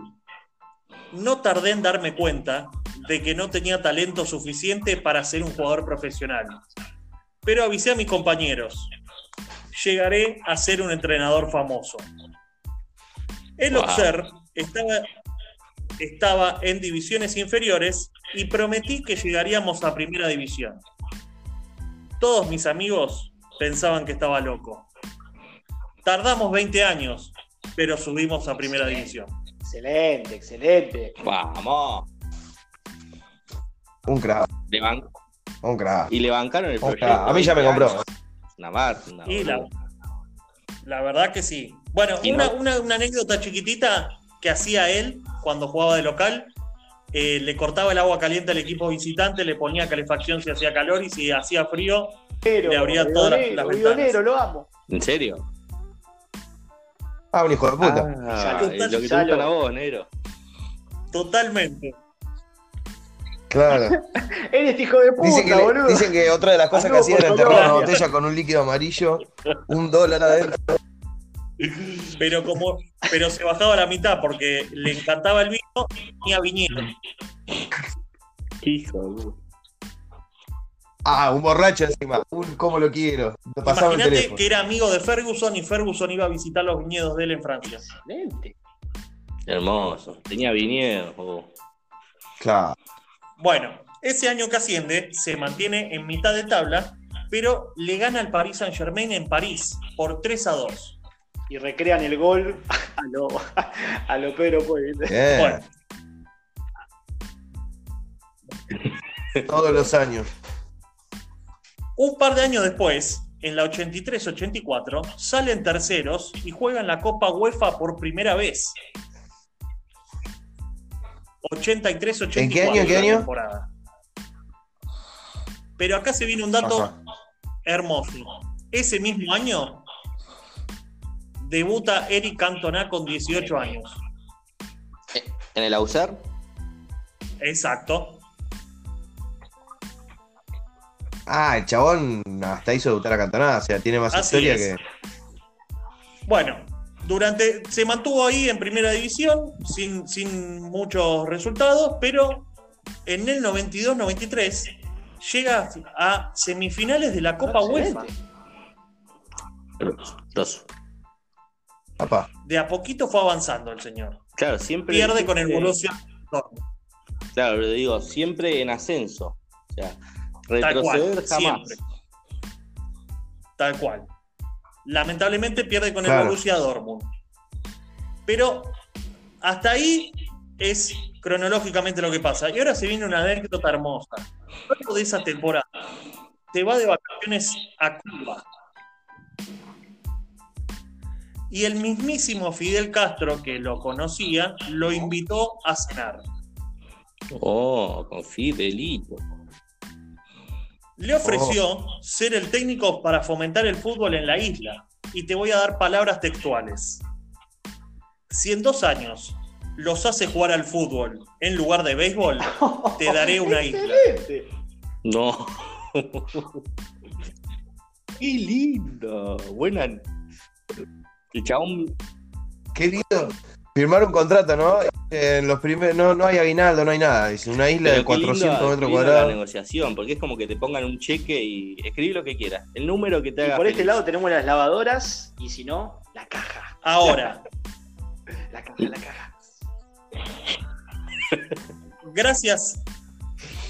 No tardé en darme cuenta de que no tenía talento suficiente para ser un jugador profesional. Pero avisé a mis compañeros. Llegaré a ser un entrenador famoso. El Wow. Auxerre estaba, estaba en divisiones inferiores y prometí que llegaríamos a primera división. Todos mis amigos pensaban que estaba loco. Tardamos 20 años, pero subimos a primera división. Excelente, excelente. Vamos. Un crack, Le ban- un crack. Y le bancaron el Un proyecto. crack. A mí ya me 20 compró. Una máquina. Y la, la verdad que sí. Bueno, Y una, no- una- una anécdota chiquitita que hacía él cuando jugaba de local. eh, le cortaba el agua caliente al equipo visitante, le ponía calefacción si hacía calor y si hacía frío, Pero, Le abría todas las- las ventanas. Bidonero, lo amo. ¿En serio? Ah, un hijo de puta. Ah, Salud, lo que te a vos, negro. totalmente. Claro. Eres hijo de puta, Dicen que, le- boludo. dicen que otra de las cosas que hacía era enterrar una botella con un líquido amarillo, un dólar adentro. Pero como, pero se bajaba a la mitad porque le encantaba el vino y tenía viñedo. Hijo. Ah, un borracho encima. Un cómo lo quiero. Imagínate que era amigo de Ferguson y Ferguson iba a visitar los viñedos de él en Francia. Excelente. Hermoso. Tenía viñedo. oh. Claro. Bueno, ese año que asciende se mantiene en mitad de tabla, pero le gana al Paris Saint Germain en París por 3 a 2. Y recrean el gol a lo, a lo Pedro Puey. Bueno, Todos los años. Un par de años después, en la 83-84, salen terceros y juegan la Copa UEFA por primera vez. 83-84. ¿En qué año, qué año? temporada. Pero acá se viene un dato Ajá. hermoso. Ese mismo año debuta Eric Cantona con 18 años. ¿En el Auxerre? Exacto. Ah, el chabón hasta hizo debutar a Cantonada, o sea, tiene más Así historia es. que. Bueno, durante se mantuvo ahí en primera división sin, sin muchos resultados, pero en el 92-93 llega a semifinales de la Copa UEFA. Excelente. Grosso. Papá. De a poquito fue avanzando el señor. Claro, siempre. Pierde con el Borussia. Claro, le digo, siempre en ascenso. O sea, Tal cual, jamás. siempre. Tal cual. Lamentablemente pierde con el Claro. Borussia Dortmund. Pero hasta ahí es cronológicamente lo que pasa. Y ahora se viene una anécdota hermosa. Luego de esa temporada, te va de vacaciones a Cuba. Y el mismísimo Fidel Castro, que lo conocía, lo invitó a cenar. Oh, con Fidelito. Le ofreció ser el técnico para fomentar el fútbol en la isla. Y te voy a dar palabras textuales. Si en dos años los hace jugar al fútbol en lugar de béisbol, te daré una isla. Excelente. No. Qué lindo. Buena. El chabón. Qué lindo. Firmar un contrato, ¿no? En los primeros, no, no hay aguinaldo, no hay nada. Es una isla de pero qué lindo- 400 qué metros lindo La cuadrados. negociación, porque es como que te pongan un cheque y escribí lo que quieras. El número que te Y haga. por este lado tenemos las lavadoras y si no, la caja. Ahora, La caja, la caja. gracias,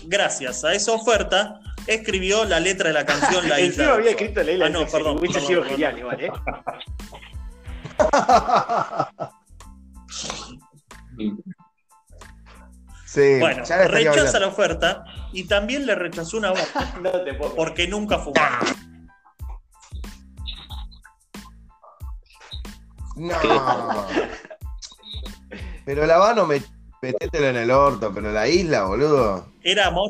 gracias a esa oferta, escribió la letra de la canción La Isla. había escrito la isla Ah, no, perdón, Hubiese sido genial igual, ¿eh? Sí, Bueno, la rechaza hablando. la oferta y también le rechazó una oferta No te puedo. porque nunca fumó. No. Pero el habano, me, metételo en el orto, pero la isla, boludo. Era amor,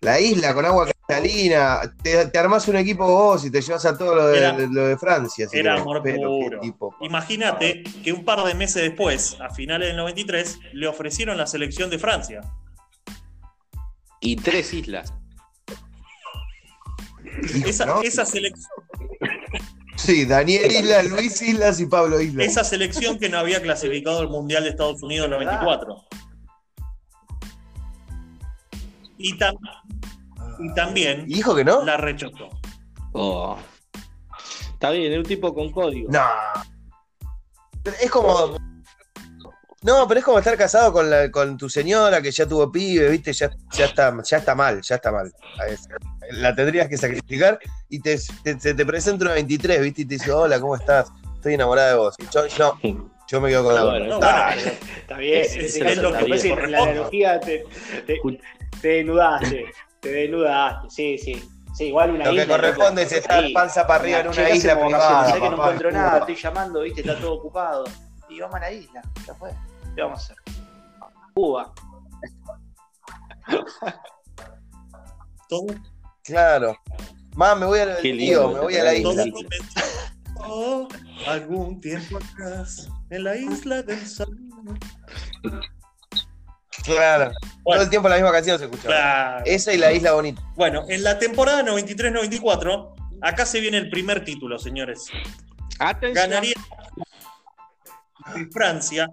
La isla con agua cristalina. Te, te armás un equipo vos y te llevas a todo lo de, Era- lo de Francia. si era querés. amor puro. Imagínate que un par de meses después, a finales del 93, le ofrecieron la selección de Francia. Y tres islas. Esa, ¿no? esa, selec- Sí, Daniel Islas, Luis Islas y Pablo Islas. esa selección que no había clasificado al Mundial de Estados Unidos en el 94. Y, tam- y también ¿Y dijo que no? la rechazó. Oh. Está bien, es un tipo con código. No. Es como. No, pero es como estar casado con, la- con tu señora que ya tuvo pibe, ¿viste? Ya, ya, está, ya está mal, ya está mal. La tendrías que sacrificar y te, te, te- te presenta una 23, ¿viste? Y te dice, hola, ¿cómo estás? Estoy enamorada de vos. Y yo, no, yo me quedo con la otra. bueno, No, está- bueno, Está bien, Es- lo que parece que en la analogía te, te, te desnudaste, te desnudaste, sí, sí. Sí, igual una Lo que isla, corresponde loco. es estar Sí. panza para arriba en una ¿qué isla privada. Sé que no encuentro en nada, estoy llamando, viste, está todo ocupado. Y vamos a la isla, ya fue. ¿Qué vamos a hacer? Cuba. todo, Claro. Más, me voy a la Qué del lindo tío, que me voy a la isla. comenzó algún tiempo atrás en la isla del sol. Claro. Todo el tiempo la misma canción se escuchaba. claro. Esa y la isla bonita. Bueno, en la temporada 93-94, acá se viene el primer título, señores. Atención. Ganaría Francia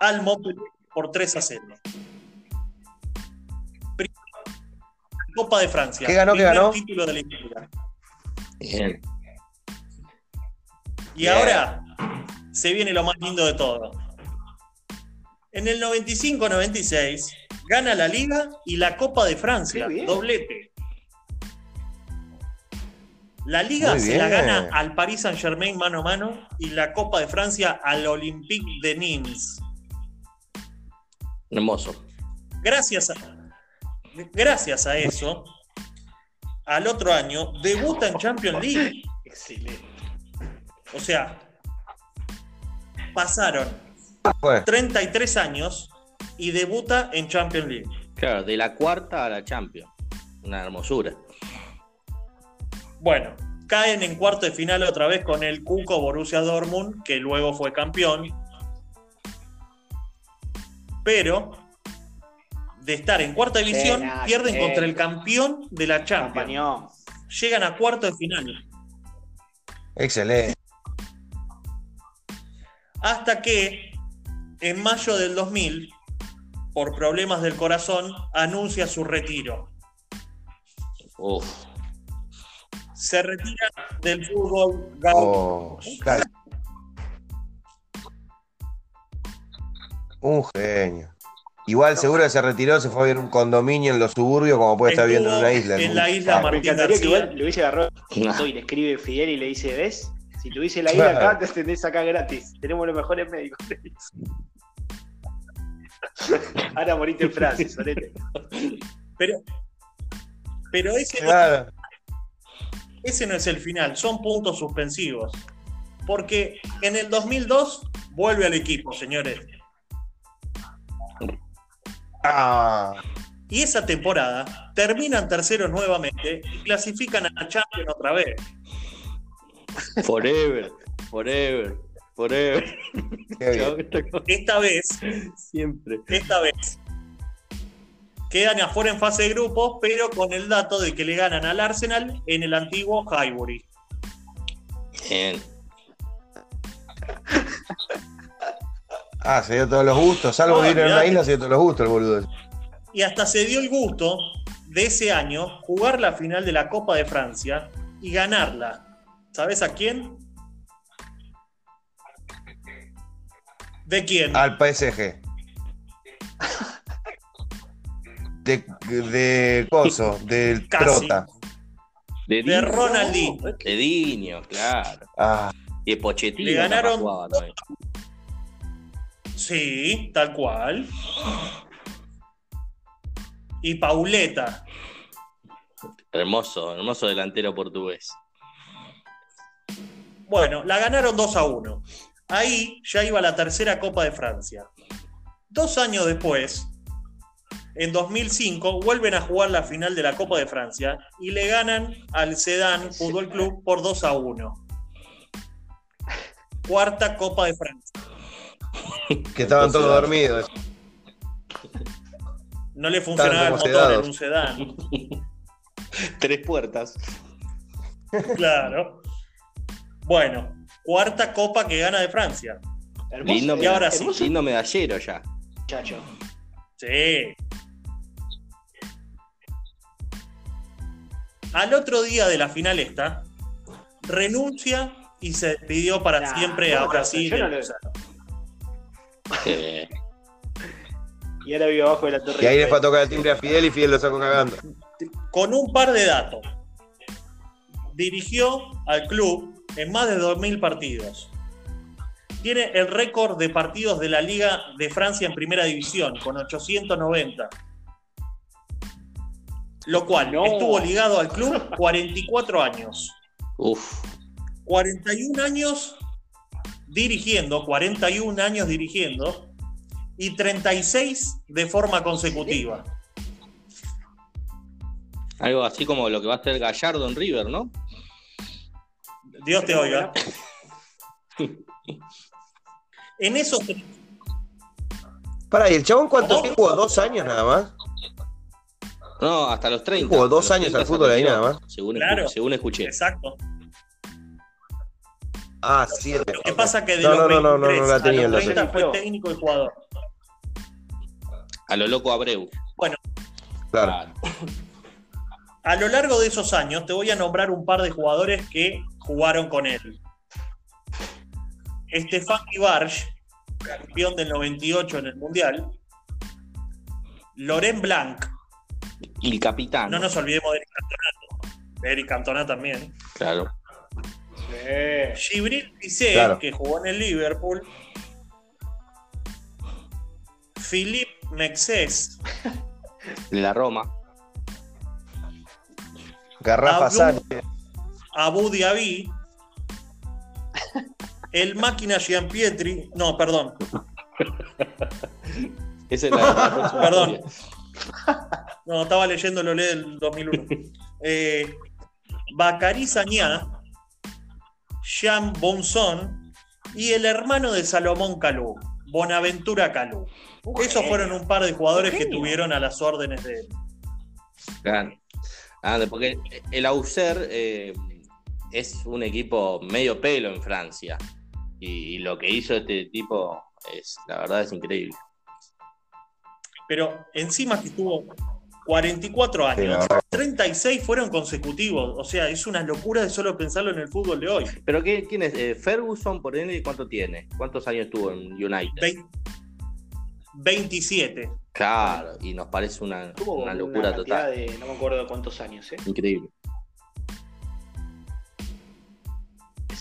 al Montpellier por 3 a 0. Copa de Francia. ¿Qué ganó, qué ganó? título de la historia. Bien. Y Bien. ahora se viene lo más lindo de todo. En el 95-96 gana la Liga y la Copa de Francia, doblete. La Liga Muy se la gana al Paris Saint-Germain mano a mano y la Copa de Francia al Olympique de Nîmes. Hermoso. Gracias a, gracias a eso, al otro año debuta en Champions League. Excelente. O sea, pasaron Fue. 33 años y debuta en Champions League. Claro, de la cuarta a la Champions. Una hermosura. Bueno, caen en cuarto de final otra vez con el Cuco Borussia Dortmund, que luego fue campeón. Pero de estar en cuarta división, pierden eh. contra el campeón de la Champions. Campañón. Llegan a cuarto de final. Excelente. Hasta que en mayo del 2000, por problemas del corazón, anuncia su retiro. Uf. Se retira del fútbol gaucho. Oh. Un genio. Igual seguro que se retiró, se fue a ver un condominio en los suburbios como puede estar viendo en una isla. en la isla Martín que igual le hubiese agarrado Nah. y le escribe Fidel y le dice, ¿ves? Si tuviese la isla Claro. acá, te tenés acá gratis. Tenemos los mejores médicos. Ahora moriste en Francia, solete. Pero, pero ese, Claro. ese no es el final, son puntos suspensivos. Porque en el 2002 vuelve al equipo, señores. Ah, Y esa temporada terminan terceros nuevamente y clasifican a la Champions otra vez. Forever. Forever. Forever. Esta vez, Siempre. esta vez, quedan afuera en fase de grupos, pero con el dato de que le ganan al Arsenal en el antiguo Highbury. Bien. Ah, se dio todos los gustos. Salvo No, vivir en una isla, se dio todos los gustos el boludo. Y hasta se dio el gusto de ese año jugar la final de la Copa de Francia y ganarla. ¿Sabes a quién? ¿De quién? Al PSG. De, de Coso, del Casi. Trota. De, De Ronaldinho. De Diño, claro. Ah, Y Pochettino Le ganaron- jugaba. Sí, tal cual. Y Pauleta. Hermoso, hermoso delantero portugués. Bueno, la ganaron 2 a 1. Ahí ya iba la tercera Copa de Francia. Dos años después, en 2005, vuelven a jugar la final de la Copa de Francia y le ganan al Sedan Fútbol Club por 2 a 1. Cuarta Copa de Francia. Que estaban Entonces, todos dormidos. No le funcionaba el motor sedados. en un sedán. Tres puertas. Claro. Bueno, cuarta copa que gana de Francia. Hermoso, Lindo, Y ahora sí. lindo medallero ya. muchacho. Sí. Al otro día de la final esta, renuncia y se despidió para Nah, siempre a Brasil. yo no lo- Y ahora vive abajo de la torre. Y ahí le fue a tocar el timbre a Fidel y Fidel lo sacó cagando. Con un par de datos. Dirigió al club en más de 2.000 partidos. Tiene el récord de partidos de la Liga de Francia en Primera División, con 890. Lo cual No. estuvo ligado al club 44 años. uf, 41 años dirigiendo, 41 años dirigiendo y 36 de forma consecutiva. algo así como lo que va a hacer Gallardo en River, ¿no? Dios te oiga. En esos Pará, ¿y el chabón cuánto ¿Cómo? tiempo jugó? ¿Dos años nada más? No, hasta los 30. Jugó dos años al 30 se fútbol ahí nada más. Según, Claro. escu- según escuché. Exacto. Ah, siete. Lo que pasa que de No, los no, no, no, no, 23 no la tenía a en la los 30 fue técnico y jugador. A lo loco Abreu. Claro. A lo largo de esos años te voy a nombrar un par de jugadores que jugaron con él. Estefan Ibarge, campeón del 98 en el Mundial. Loren Blanc, Y el capitán. no nos olvidemos de Eric Cantona. De Eric Cantona también. Claro. Sí. Gibril Claro. que jugó en el Liverpool. Philippe Mexés, De la Roma. Garrafa Sánchez. Abu Dhabi, el máquina Gianpietri, no, perdón, Esa es la, la Perdón. no, estaba leyendo lo del 2001. Eh, Bacari Sagná, Jean Bonson y el hermano de Salomón Calú, Bonaventura Calú. Esos fueron un par de jugadores que tuvieron a las órdenes de él. Claro. Ah, porque el Auxerre eh, es un equipo medio pelo en Francia. Y, y lo que hizo este tipo es, la verdad, es increíble. Pero encima que tuvo 44 Sí, la años, verdad. 36 fueron consecutivos. O sea, es una locura de solo pensarlo en el fútbol de hoy. Pero ¿qué- ¿quién es? Eh, Ferguson, por él, ¿cuánto tiene? ¿Cuántos años tuvo en United? Vein- 27. Claro, y nos parece una, una locura total. de no me acuerdo cuántos años, ¿eh? Increíble.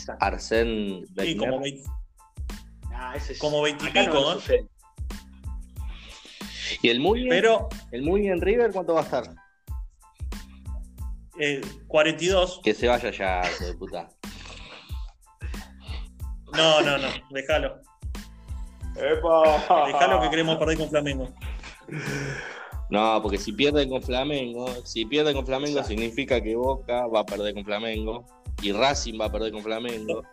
Exacto. Arsène Sí, como 20. Ah, ese es- como 20 y pico, no. ¿Y el Muy Pero ¿El Muy en River cuánto va a estar? eh, 42. Que se vaya ya, hijo de puta. No, no, no. Déjalo. ¡Epa! Déjalo que queremos perder con Flamengo. No, porque si pierde con Flamengo, si pierde con Flamengo Exacto. significa que Boca va a perder con Flamengo y Racing va a perder con Flamengo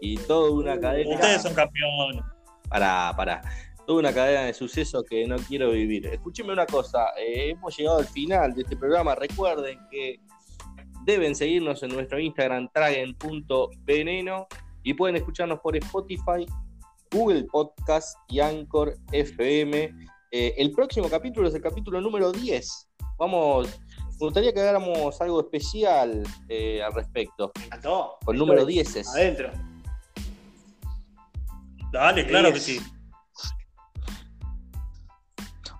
y toda una cadena. Ustedes son campeones. Para, para. Toda una cadena de sucesos que no quiero vivir. Escúcheme una cosa, eh, hemos llegado al final de este programa. Recuerden que deben seguirnos en nuestro Instagram, tragen.veneno, y pueden escucharnos por Spotify, Google Podcast y Anchor FM. Eh, el próximo capítulo es el capítulo número 10. Vamos, me gustaría que hagáramos algo especial eh, al respecto, Me encantó. con número Estoy 10. Adentro. Dale, claro que sí.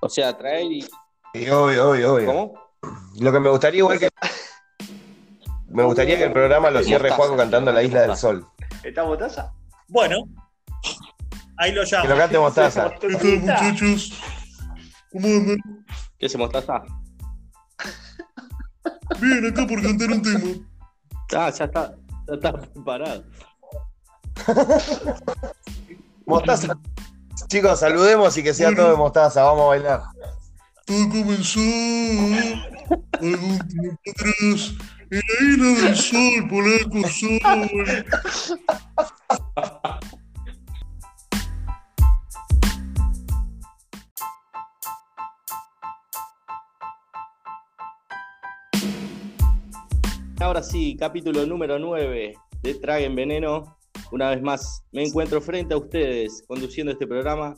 O sea, traer y. Sí, obvio, obvio, obvio. ¿Cómo? Lo que me gustaría igual que. Me gustaría que el programa lo cierre. Juan cantando La Isla del Sol. ¿Está Mostaza? Bueno, ahí lo Que llamo. lo cante Mostaza. ¿Qué tal, muchachos? ¿Cómo andan? ¿Qué se mostaza? Bien, acá por cantar un tema. Ah, ya está, ya está preparado. Mostaza. Chicos, saludemos y que sea todo de Mostaza. Vamos a bailar. Todo comenzó algún tiempo atrás en la isla del sol, polaco sol. Ahora sí, capítulo número 9 de Traguen Veneno. Una vez más, me encuentro frente a ustedes conduciendo este programa.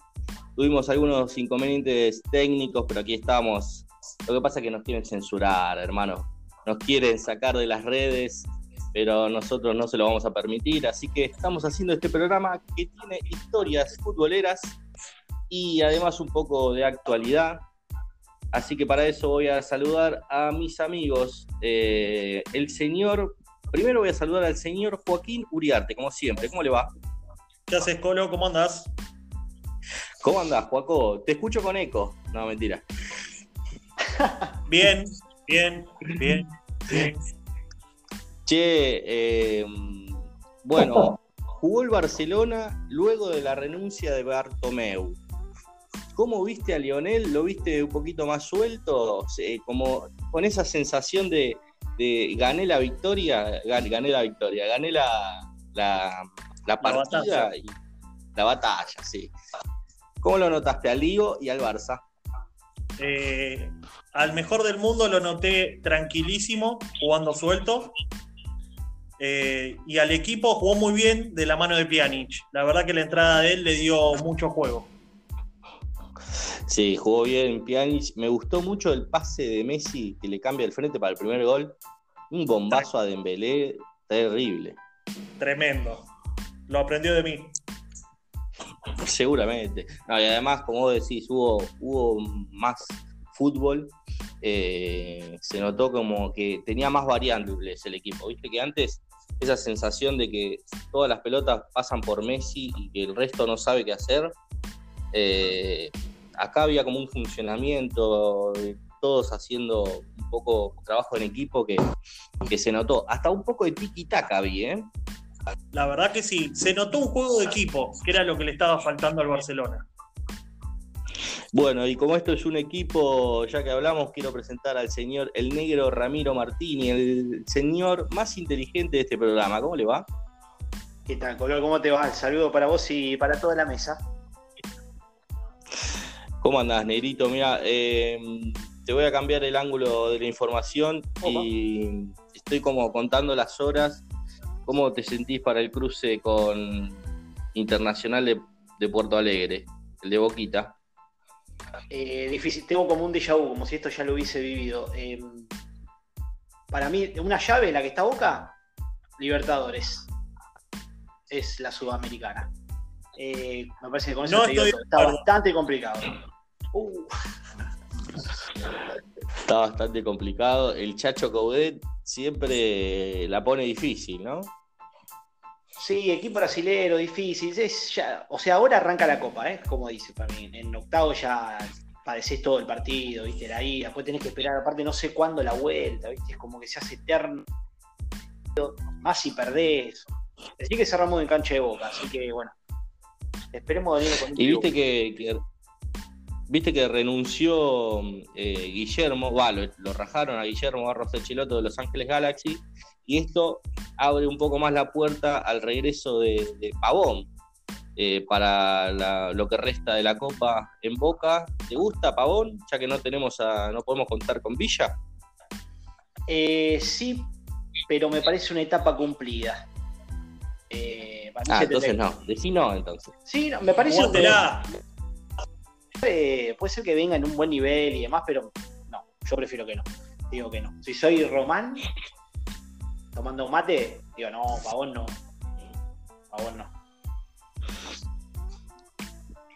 Tuvimos algunos inconvenientes técnicos, pero aquí estamos. Lo que pasa es que nos quieren censurar, hermano. Nos quieren sacar de las redes, pero nosotros no se lo vamos a permitir. Así que estamos haciendo este programa que tiene historias futboleras y además un poco de actualidad. Así que para eso voy a saludar a mis amigos. Eh, el señor, primero voy a saludar al señor Joaquín Uriarte, como siempre. ¿Cómo le va? ¿Qué haces, Colo? ¿Cómo andás? ¿Cómo andás, Joaco? Te escucho con eco. No, mentira. Bien, bien, bien, bien. Che, eh, bueno, jugó el Barcelona luego de la renuncia de Bartomeu. ¿Cómo viste a Lionel? ¿Lo viste un poquito más suelto? Eh, como con esa sensación de, de gané la victoria, gan- gané la victoria, gané la, la, la partida batalla. y la batalla, sí. ¿Cómo lo notaste al Ligo y al Barça? Eh, al mejor del mundo lo noté tranquilísimo, jugando suelto. Eh, y al equipo jugó muy bien de la mano de Pjanic. La verdad que la entrada de él le dio mucho juego. Sí, jugó bien Pjanic. Me gustó mucho el pase de Messi que le cambia el frente para el primer gol. Un bombazo a Dembélé terrible. Tremendo. Lo aprendió de mí. Seguramente. No, y además, como vos decís, hubo, hubo más fútbol. eh, se notó como que tenía más variables el equipo. Viste que antes esa sensación de que todas las pelotas pasan por Messi y que el resto no sabe qué hacer. eh, acá había como un funcionamiento, de todos haciendo un poco trabajo en equipo que, que se notó. Hasta un poco de tiki-taka había, ¿eh? La verdad que sí. Se notó un juego de equipo, que era lo que le estaba faltando al Barcelona. Bueno, y como esto es un equipo, ya que hablamos, quiero presentar al señor el negro Ramiro Martini, el señor más inteligente de este programa. ¿Cómo le va? ¿Qué tal, Color? ¿Cómo te va? El saludo para vos y para toda la mesa. ¿Cómo andás, negrito? Mira, eh, te voy a cambiar el ángulo de la información y estoy como contando las horas. ¿Cómo te sentís para el cruce con Internacional de, de Puerto Alegre, el de Boquita? Eh, difícil, tengo como un déjà vu, como si esto ya lo hubiese vivido. Eh, para mí, una llave en la que está Boca, Libertadores. Es la sudamericana. Eh, me parece que con eso No te digo Está bastante complicado. Uh, Está bastante complicado. El Chacho Coudet siempre la pone difícil, ¿no? sí, equipo brasilero, difícil. Es ya, o sea, ahora arranca la copa, ¿eh? como dice para mí. En octavo ya padeces todo el partido, ¿viste? La ida, después tenés que esperar, aparte no sé cuándo la vuelta, ¿viste? Es como que se hace eterno. Más si perdés. Así que cerramos en cancha de boca, así que bueno. Esperemos venir con Y viste que- viste que renunció eh, Guillermo, va, lo, lo rajaron a Guillermo Barros Echiloto de Los Ángeles Galaxy, y esto abre un poco más la puerta al regreso de, de Pavón eh, para la- lo que resta de la Copa en Boca. ¿Te gusta Pavón? Ya que no tenemos a, no podemos contar con Villa. Eh, sí, pero me parece una etapa cumplida. Eh, Ah, entonces no, decí no entonces. Sí, no, me parece un. Eh, puede ser que venga en un buen nivel y demás, pero no, yo prefiero que no. Digo que no. Si soy Román, tomando un mate, digo, no, Pavón no. Pavón no.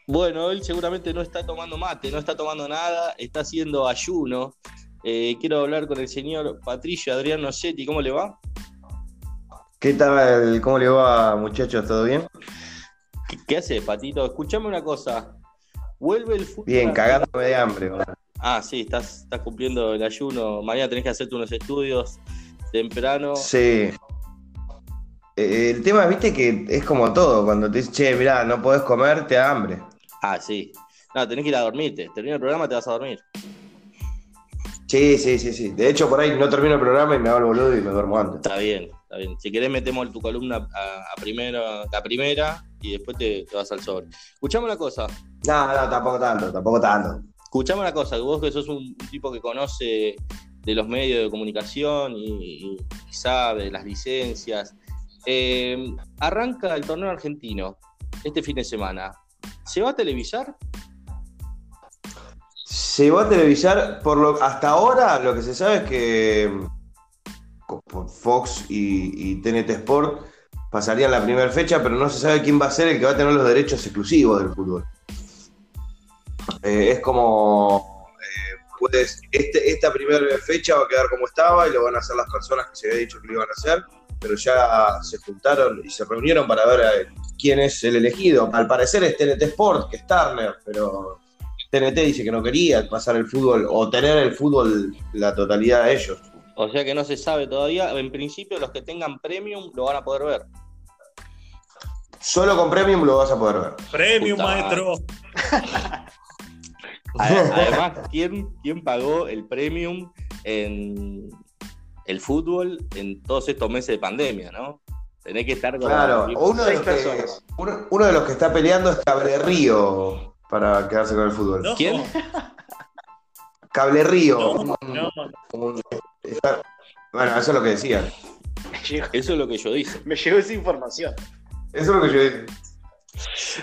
Bueno, él seguramente no está tomando mate, no está tomando nada, está haciendo ayuno. Eh, quiero hablar con el señor Patricio Adriano Setti, ¿cómo le va? ¿Qué tal? ¿Cómo le va, muchachos? ¿Todo bien? ¿Qué, qué haces, Patito? Escuchame una cosa. Vuelve el fútbol. Bien, cagándome de hambre. Ah, sí, estás, estás cumpliendo el ayuno. Mañana tenés que hacerte unos estudios temprano. Sí. Eh, El tema, viste, que es como todo. Cuando te dicen, che, mirá, no podés comer, te da hambre. Ah, sí. No, tenés que ir a dormirte. Termina el programa, te vas a dormir. Sí, sí, sí, sí. De hecho, por ahí no termino el programa y me hago el boludo y me duermo antes. Está bien, está bien. Si querés, metemos tu columna a, a primero, la primera y después te, te vas al sobre. Escuchame una cosa. No, no, tampoco tanto, tampoco tanto. Escuchame una cosa, que vos que sos un, un tipo que conoce de los medios de comunicación y, y sabe de las licencias. eh, arranca el torneo argentino este fin de semana. ¿Se va a televisar? Se va a televisar, por lo, hasta ahora lo que se sabe es que Fox y, TNT Sport pasarían la primera fecha, pero no se sabe quién va a ser el que va a tener los derechos exclusivos del fútbol. Eh, es como, Eh, este, esta primera fecha va a quedar como estaba y lo van a hacer las personas que se había dicho que lo iban a hacer, pero ya se juntaron y se reunieron para ver eh, quién es el elegido. Al parecer es TNT Sport, que es Turner, pero TNT dice que no quería pasar el fútbol o tener el fútbol la totalidad de ellos. O sea que no se sabe todavía. En principio, los que tengan premium lo van a poder ver. Solo con Premium lo vas a poder ver. Premium, Puta maestro. Ade- Además, ¿quién, quién pagó el premium en el fútbol en todos estos meses de pandemia, no? Tenés que estar con Claro, uno de, los que, uno, uno de los que está peleando es Cable Río para quedarse con el fútbol. No, ¿Quién? Cable Río. No, un- no. un- está- bueno, eso es lo que decían. Eso es lo que yo dice. me llegó esa información. Eso es lo que yo dije.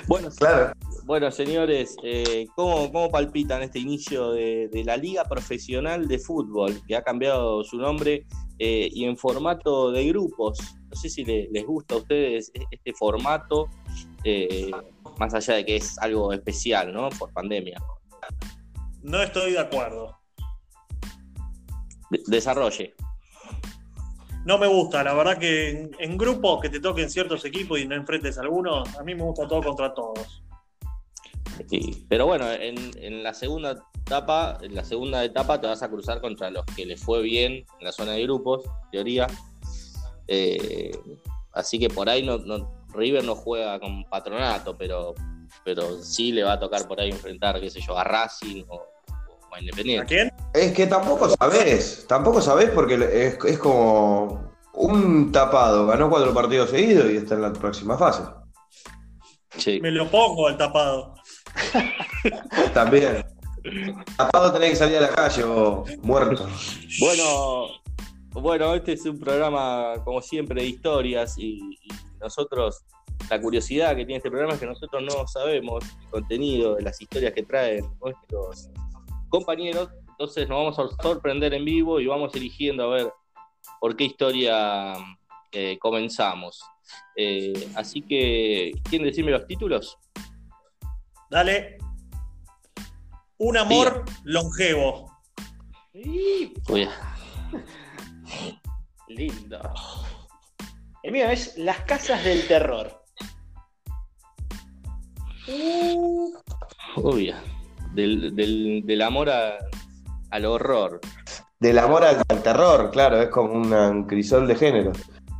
Bueno, Claro. bueno señores, eh, ¿cómo, cómo palpitan este inicio de, de la Liga Profesional de Fútbol, que ha cambiado su nombre eh, y en formato de grupos? No sé si le- les gusta a ustedes este formato, eh, más allá de que es algo especial, ¿no? Por pandemia. No estoy de acuerdo. De- desarrolle. No me gusta, la verdad que en, en grupos que te toquen ciertos equipos y no enfrentes a algunos, a mí me gusta todo contra todos. Sí, pero bueno, en, en la segunda etapa, en la segunda etapa te vas a cruzar contra los que les fue bien en la zona de grupos, en teoría. Eh, así que por ahí no, no- River no juega con patronato, pero, pero sí le va a tocar por ahí enfrentar, qué sé yo, a Racing o, o a ¿A Independiente. quién? Es que tampoco sabés, tampoco sabés porque es, es como un tapado, ganó cuatro partidos seguidos y está en la próxima fase. Sí. Me lo pongo al tapado. También. Tapado tenés que salir a la calle o muerto. Bueno, bueno, este es un programa, como siempre, de historias y, y nosotros, la curiosidad que tiene este programa es que nosotros no sabemos el contenido de las historias que traen nuestros compañeros, entonces nos vamos a sorprender en vivo y vamos eligiendo a ver por qué historia eh, comenzamos. Eh, así que, ¿quieren decirme los títulos? Dale. Un amor longevo. Uy, lindo. El mío es Las Casas del Terror. Uy, del, del- del amor a- al horror. Del amor al, al terror, claro, es como una- un crisol de género.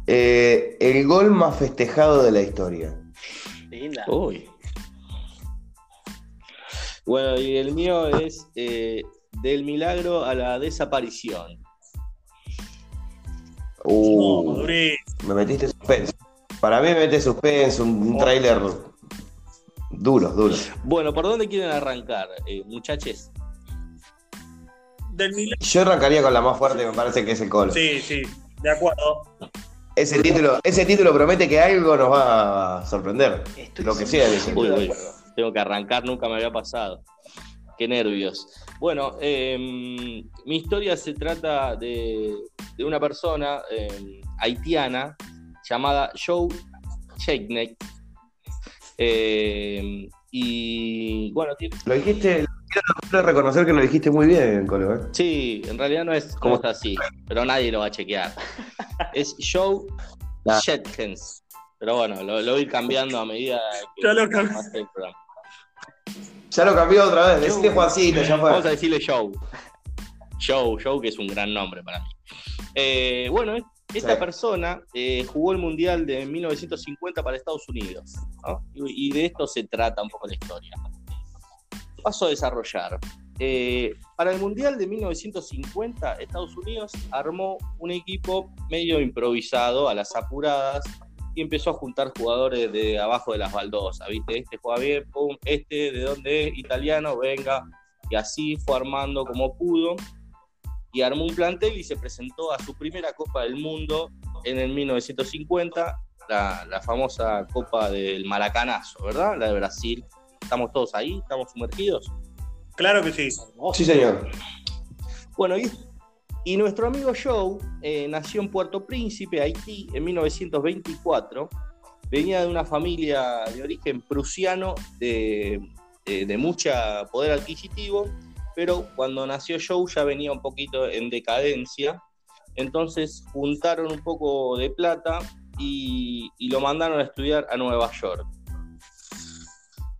Eh, el gol más festejado de la historia. Linda. Uy. Bueno, y el mío es eh, del milagro a la desaparición. Uh, No, me metiste suspenso. Para mí me mete suspenso, un, un tráiler duro, duro. Bueno, ¿por dónde quieren arrancar, eh, muchachos? Del. Yo arrancaría con la más fuerte, me parece que es el Colo. Sí, sí, de acuerdo. Ese título, ese título promete que algo nos va a sorprender. Estoy Lo que sea, Uy, tengo que arrancar, nunca me había pasado. Qué nervios. Bueno, eh, mi historia se trata de, de una persona eh, haitiana llamada Joe Checkneck. Eh, y bueno, tiene- Lo dijiste, quiero reconocer que lo dijiste muy bien, Colo. ¿eh? sí, en realidad no es, ¿Cómo? no es así, pero nadie lo va a chequear. Es Joe Ah. Jetkins. Pero bueno, lo, lo voy cambiando a medida que Ya lo cambié. Ya lo cambió otra vez. Decile Juancito, ya Vamos a fue. decirle Joe. Joe, Joe, que es un gran nombre para mí. Eh, bueno, esta Sí. persona eh, jugó el Mundial de 1950 para Estados Unidos. ¿no? Y, y de esto se trata un poco la historia. Paso a desarrollar. Eh, para el Mundial de 1950, Estados Unidos armó un equipo medio improvisado a las apuradas y empezó a juntar jugadores de abajo de las baldosas, ¿viste? Este juega bien, pum, este de dónde es, italiano, venga, y así fue armando como pudo y armó un plantel y se presentó a su primera Copa del Mundo en el 1950, la, la famosa Copa del Maracanazo, ¿verdad? La de Brasil. ¿Estamos todos ahí? ¿Estamos sumergidos? Claro que sí. Sí, señor. Bueno, y, y nuestro amigo Joe eh, nació en Puerto Príncipe, Haití, en 1924. Venía de una familia de origen prusiano de, de, de mucha poder adquisitivo, pero cuando nació Joe ya venía un poquito en decadencia. Entonces juntaron un poco de plata y, y lo mandaron a estudiar a Nueva York.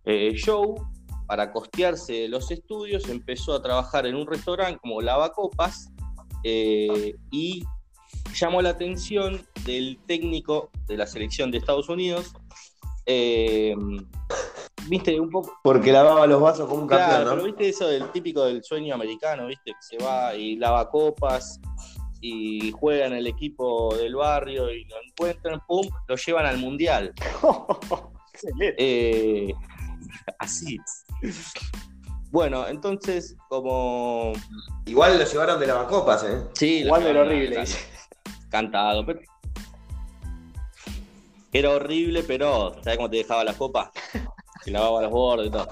Eh, Joe para costearse los estudios, empezó a trabajar en un restaurante como lavacopas eh, y llamó la atención del técnico de la selección de Estados Unidos. eh, viste, un poco. Porque lavaba los vasos como un Claro, campeón, pero ¿no? viste eso del típico del sueño americano, viste, que se va y lava copas y juega en el equipo del barrio y lo encuentran, pum, lo llevan al mundial. Eh, así. Bueno, entonces, como. Igual lo llevaron de lavacopas, ¿eh? Sí, Igual de lo llevaron horrible. Cantado, pero. Era horrible, pero. ¿Sabes cómo te dejaba la copa? Que lavaba los bordes y todo.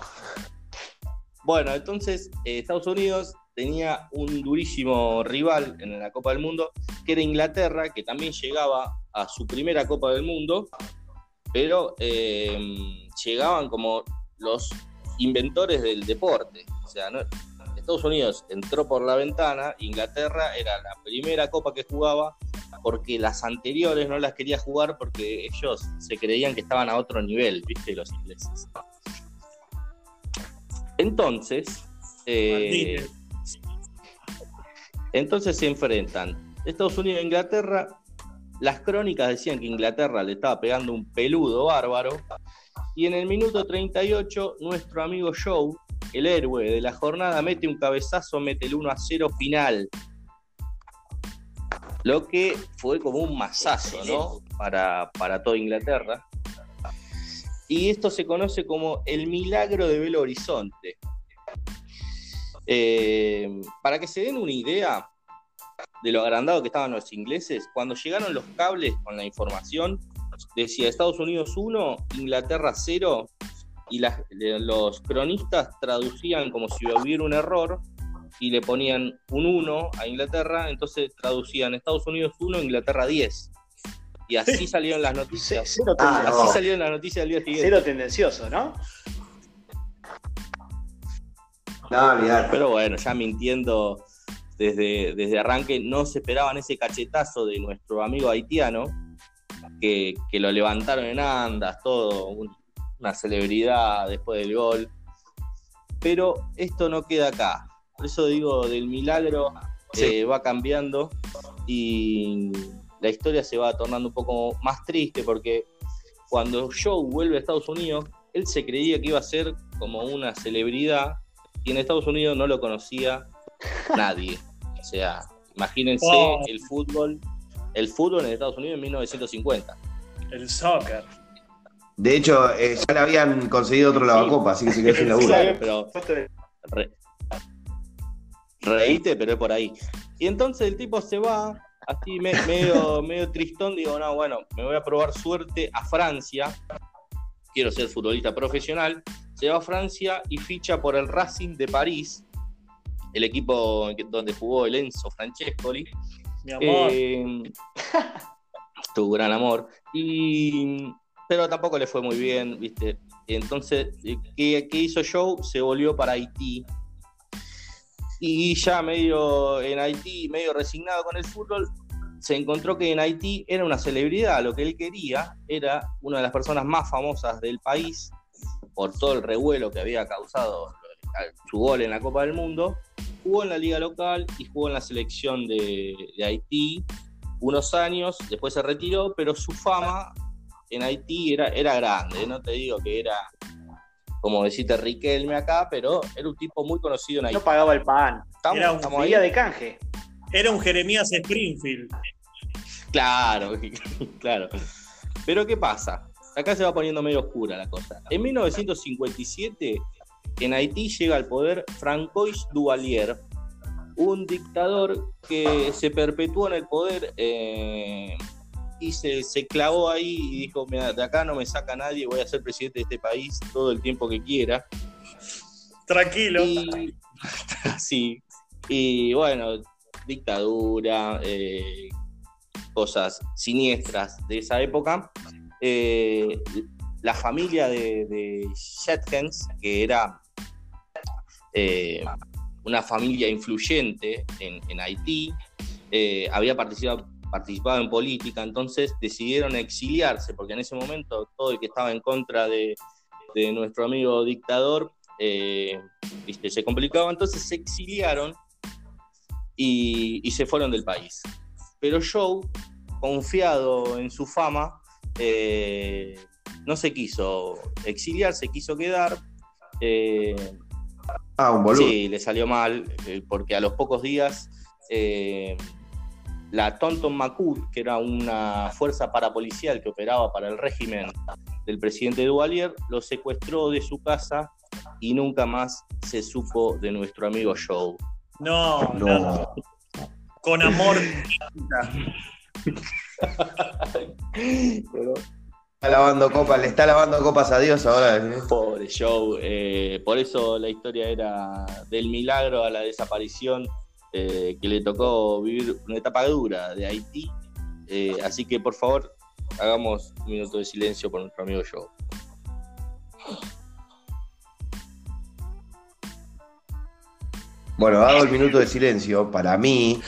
Bueno, entonces, eh, Estados Unidos tenía un durísimo rival en la Copa del Mundo, que era Inglaterra, que también llegaba a su primera Copa del Mundo, pero eh, llegaban como los inventores del deporte. O sea, no- Estados Unidos entró por la ventana, Inglaterra era la primera copa que jugaba, porque las anteriores no las quería jugar porque ellos se creían que estaban a otro nivel, ¿viste? Los ingleses. Entonces, eh, entonces se enfrentan Estados Unidos e Inglaterra. Las crónicas decían que Inglaterra le estaba pegando un peludo bárbaro. Y en el minuto 38, nuestro amigo Joe, el héroe de la jornada, mete un cabezazo, mete el 1 a 0 final. Lo que fue como un masazo, ¿no? Para, para toda Inglaterra. Y esto se conoce como el milagro de Belo Horizonte. Eh, para que se den una idea de lo agrandado que estaban los ingleses, cuando llegaron los cables con la información, decía Estados Unidos 1, Inglaterra 0, y las- los cronistas traducían como si hubiera un error y le ponían un 1 a Inglaterra, entonces traducían Estados Unidos 1, Inglaterra 10. Y así salieron las noticias. Cero, Ah. Así salieron las noticias del día siguiente. Cero tendencioso, ¿no? No, olvidar. Pero bueno, ya mintiendo desde, desde arranque, no se esperaban ese cachetazo de nuestro amigo haitiano, que, que lo levantaron en andas, todo, un- una celebridad después del gol. Pero esto no queda acá. Por eso digo, del milagro Sí. eh, va cambiando y la historia se va tornando un poco más triste porque cuando Joe vuelve a Estados Unidos, él se creía que iba a ser como una celebridad y en Estados Unidos no lo conocía nadie. O sea, imagínense Wow. el fútbol, el fútbol en Estados Unidos en 1950. El soccer. De hecho, eh, ya le habían conseguido otro lavacopa, así que se quedó sin laburo. Pero re- reíte, pero es por ahí. Y entonces el tipo se va, así me- medio, medio tristón, digo, no, bueno, me voy a probar suerte a Francia, quiero ser futbolista profesional, se va a Francia y ficha por el Racing de París, el equipo donde jugó el Enzo Francescoli, Mi amor. Eh, tu gran amor. Y, pero tampoco le fue muy bien, ¿viste? Entonces, eh, ¿qué, qué hizo Joe? Se volvió para Haití. Y ya medio en Haití, medio resignado con el fútbol, se encontró que en Haití era una celebridad. Lo que él quería era una de las personas más famosas del país por todo el revuelo que había causado su gol en la Copa del Mundo. Jugó en la liga local y jugó en la selección de, de Haití unos años, después se retiró, pero su fama en Haití era, era grande, no te digo que era como decirte Riquelme acá, pero era un tipo muy conocido en Haití. No pagaba el pan. Estamos- Era un. Vivía de canje. Era un Jeremías Springfield. Claro, claro. Pero ¿qué pasa? Acá se va poniendo medio oscura la cosa. En 1957, en Haití llega al poder Francois Duvalier, un dictador que se perpetuó en el poder eh, y se, se clavó ahí y dijo, "Mira, de acá no me saca nadie, voy a ser presidente de este país todo el tiempo que quiera. Tranquilo. Y, sí, y bueno, dictadura, eh, cosas siniestras de esa época. Eh, la familia de, de que era eh, una familia influyente en, Haití, eh, había participado, participado en política, entonces decidieron exiliarse, porque en ese momento todo el que estaba en contra de, de nuestro amigo dictador eh, viste, se complicaba, entonces se exiliaron y, se fueron del país. Pero Joe, confiado en su fama, no se quiso exiliar, se quiso quedar. Ah, un boludo. Sí, le salió mal, eh, porque a los pocos días eh, la Tonton Macut, que era una fuerza parapolicial que operaba para el régimen del presidente Duvalier, lo secuestró de su casa y nunca más se supo de nuestro amigo Joe. No, No. no. Con amor. Está lavando copas, le está lavando copas a Dios ahora. ¿eh? Pobre Joe, eh, por eso la historia era del milagro a la desaparición eh, que le tocó vivir una etapa dura de Haití. Así que por favor, hagamos un minuto de silencio por nuestro amigo Joe. Bueno, hago el minuto de silencio. Para mí,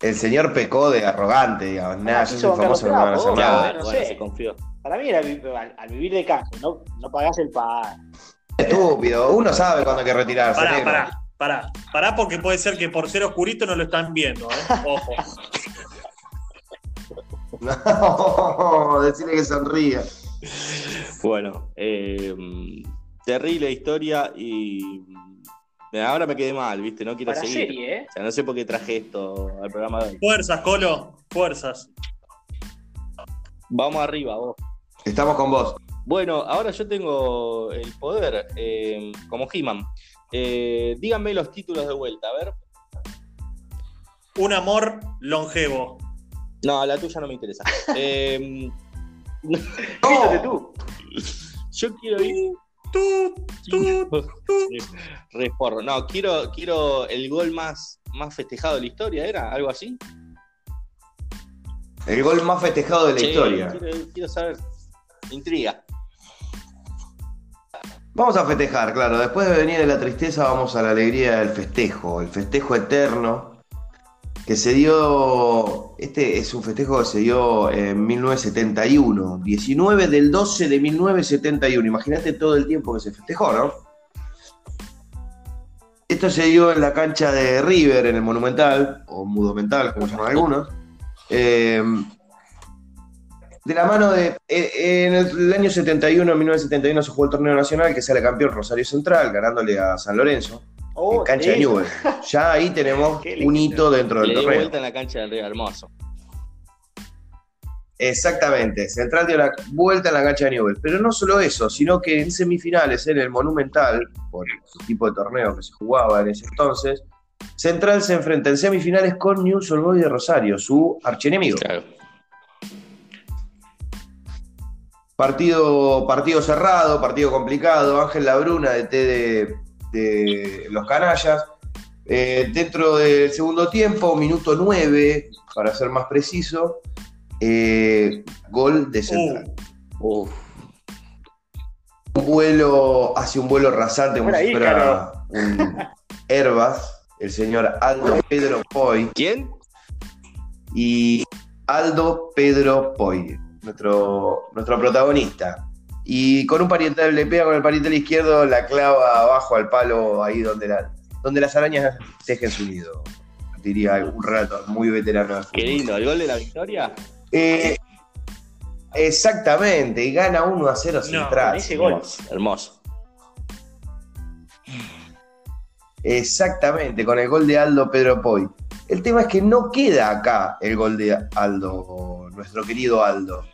el señor pecó de arrogante, digamos. Nada, yo soy famoso, no me van a hacer nada. bueno, sé. se confió. Para mí era al, al vivir de canje, no, no pagás el pan. Estúpido, uno sabe cuándo hay que retirarse. Pará, negro. pará, pará. Pará porque puede ser que por ser oscurito no lo están viendo, ¿eh? Ojo. No, decirle que sonría. Bueno, eh, terrible historia y ahora me quedé mal, ¿viste? No quiero Para seguir. serie, ¿eh? O sea, no sé por qué traje esto al programa de hoy. Fuerzas, Colo. Fuerzas. Vamos arriba, vos. Estamos con vos. Bueno, ahora yo tengo el poder, eh, como He-Man. Eh, díganme los títulos de vuelta, a ver. Un amor longevo. No, la tuya no me interesa. Eh, tú. yo quiero ir. Tú, tú, tú. Re porro. No, quiero, quiero el gol más, más festejado de la historia, ¿era? ¿Algo así? El gol más festejado de la Sí, historia. Quiero, quiero saber. Intriga. Vamos a festejar, claro. Después de venir de la tristeza, vamos a la alegría del festejo. El festejo eterno que se dio. Este es un festejo que se dio en 1971. 19 del 12 de 1971. Imagínate todo el tiempo que se festejó, ¿no? Esto se dio en la cancha de River, en el Monumental, o Mudomental, como llaman algunos. Eh, de la mano de. eh, en el, año 71, en 1971, se jugó el torneo nacional que sale campeón Rosario Central, ganándole a San Lorenzo, Oh, en cancha de. Newell. Ya ahí tenemos un hito dentro del Le torneo. vuelta en la cancha del Río Hermoso. Exactamente, Central dio la vuelta en la cancha de Newell. Pero no solo eso, sino que en semifinales, en el Monumental, por el tipo de torneo que se jugaba en ese entonces, Central se enfrenta en semifinales con News Old Boys de Rosario, su archienemigo. Claro. Partido, partido cerrado, partido complicado. Ángel Labruna, de T de, los canallas. Eh, dentro del segundo tiempo, minuto 9, para ser más preciso, eh, gol de Central. Uf. Un vuelo, hace un vuelo rasante como si fuera un Herbas, el señor Aldo Pedro Poy. ¿Quién? y Aldo Pedro Poi, nuestro, nuestro protagonista. Y con un pariente le pega con el pariente izquierdo, la clava abajo al palo, ahí donde, la, donde las arañas tejen su nido. Diría un rato muy veterano. Qué lindo, el gol de la victoria. Eh, exactamente, y gana 1 a 0 No, Central. con ese gol. Hermoso, hermoso. Exactamente, con el gol de Aldo Pedro Poi. El tema es que no queda acá el gol de Aldo, nuestro querido Aldo.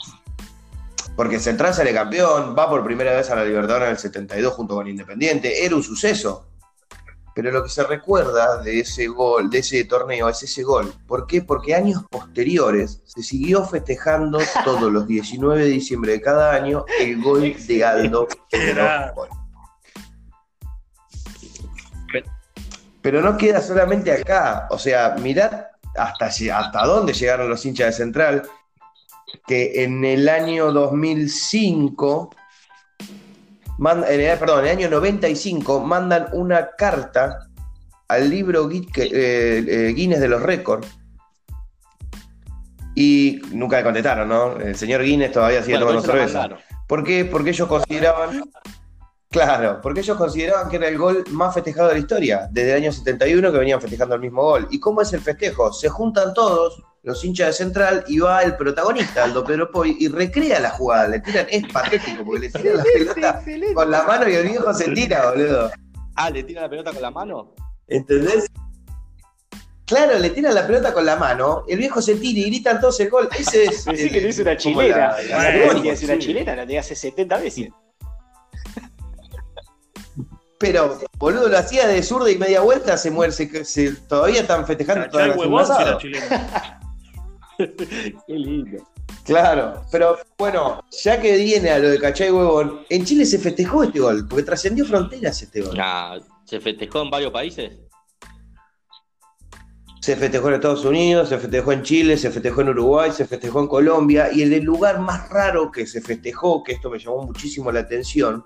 Porque Central sale campeón, va por primera vez a la Libertadores en el 72 junto con Independiente, era un suceso. Pero lo que se recuerda de ese gol, de ese torneo, es ese gol. ¿Por qué? Porque años posteriores se siguió festejando todos los 19 de diciembre de cada año el gol de Aldo Pedro. Pero no queda solamente acá. O sea, mirad hasta, hasta dónde llegaron los hinchas de Central, que en el año 2005, man- en el- perdón, en el año 95, mandan una carta al libro eh, eh, Guinness de los récords. Y nunca le contestaron, ¿no? El señor Guinness todavía sigue Bueno, tomando cerveza. ¿Por qué? Porque ellos consideraban. Claro, porque ellos consideraban que era el gol más festejado de la historia, desde el año 71 que venían festejando el mismo gol. ¿Y cómo es el festejo? Se juntan todos, los hinchas de Central, y va el protagonista, Aldo Pedro Poi, y recrea la jugada. Le tiran, es patético, porque le tiran la pelota con la mano y el viejo se tira, boludo. Ah, le tira la pelota con la mano. ¿Entendés? Claro, le tiran la pelota con la mano, el viejo se tira y gritan todos el gol. Ese es. Decí que no hizo una chilena. la- La, la- la, sí. una chilena, la tenía hace 70 veces. Pero, boludo, lo hacía de zurda y media vuelta, se muere, se, se- todavía están festejando el todavía huevón si era asado. Qué lindo. Claro, pero bueno, ya que viene a lo de Cachay Huevón, en Chile se festejó este gol, porque trascendió fronteras este gol. Nah, ¿Se festejó en varios países? Se festejó en Estados Unidos, se festejó en Chile, se festejó en Uruguay, se festejó en Colombia, y el lugar más raro que se festejó, que esto me llamó muchísimo la atención,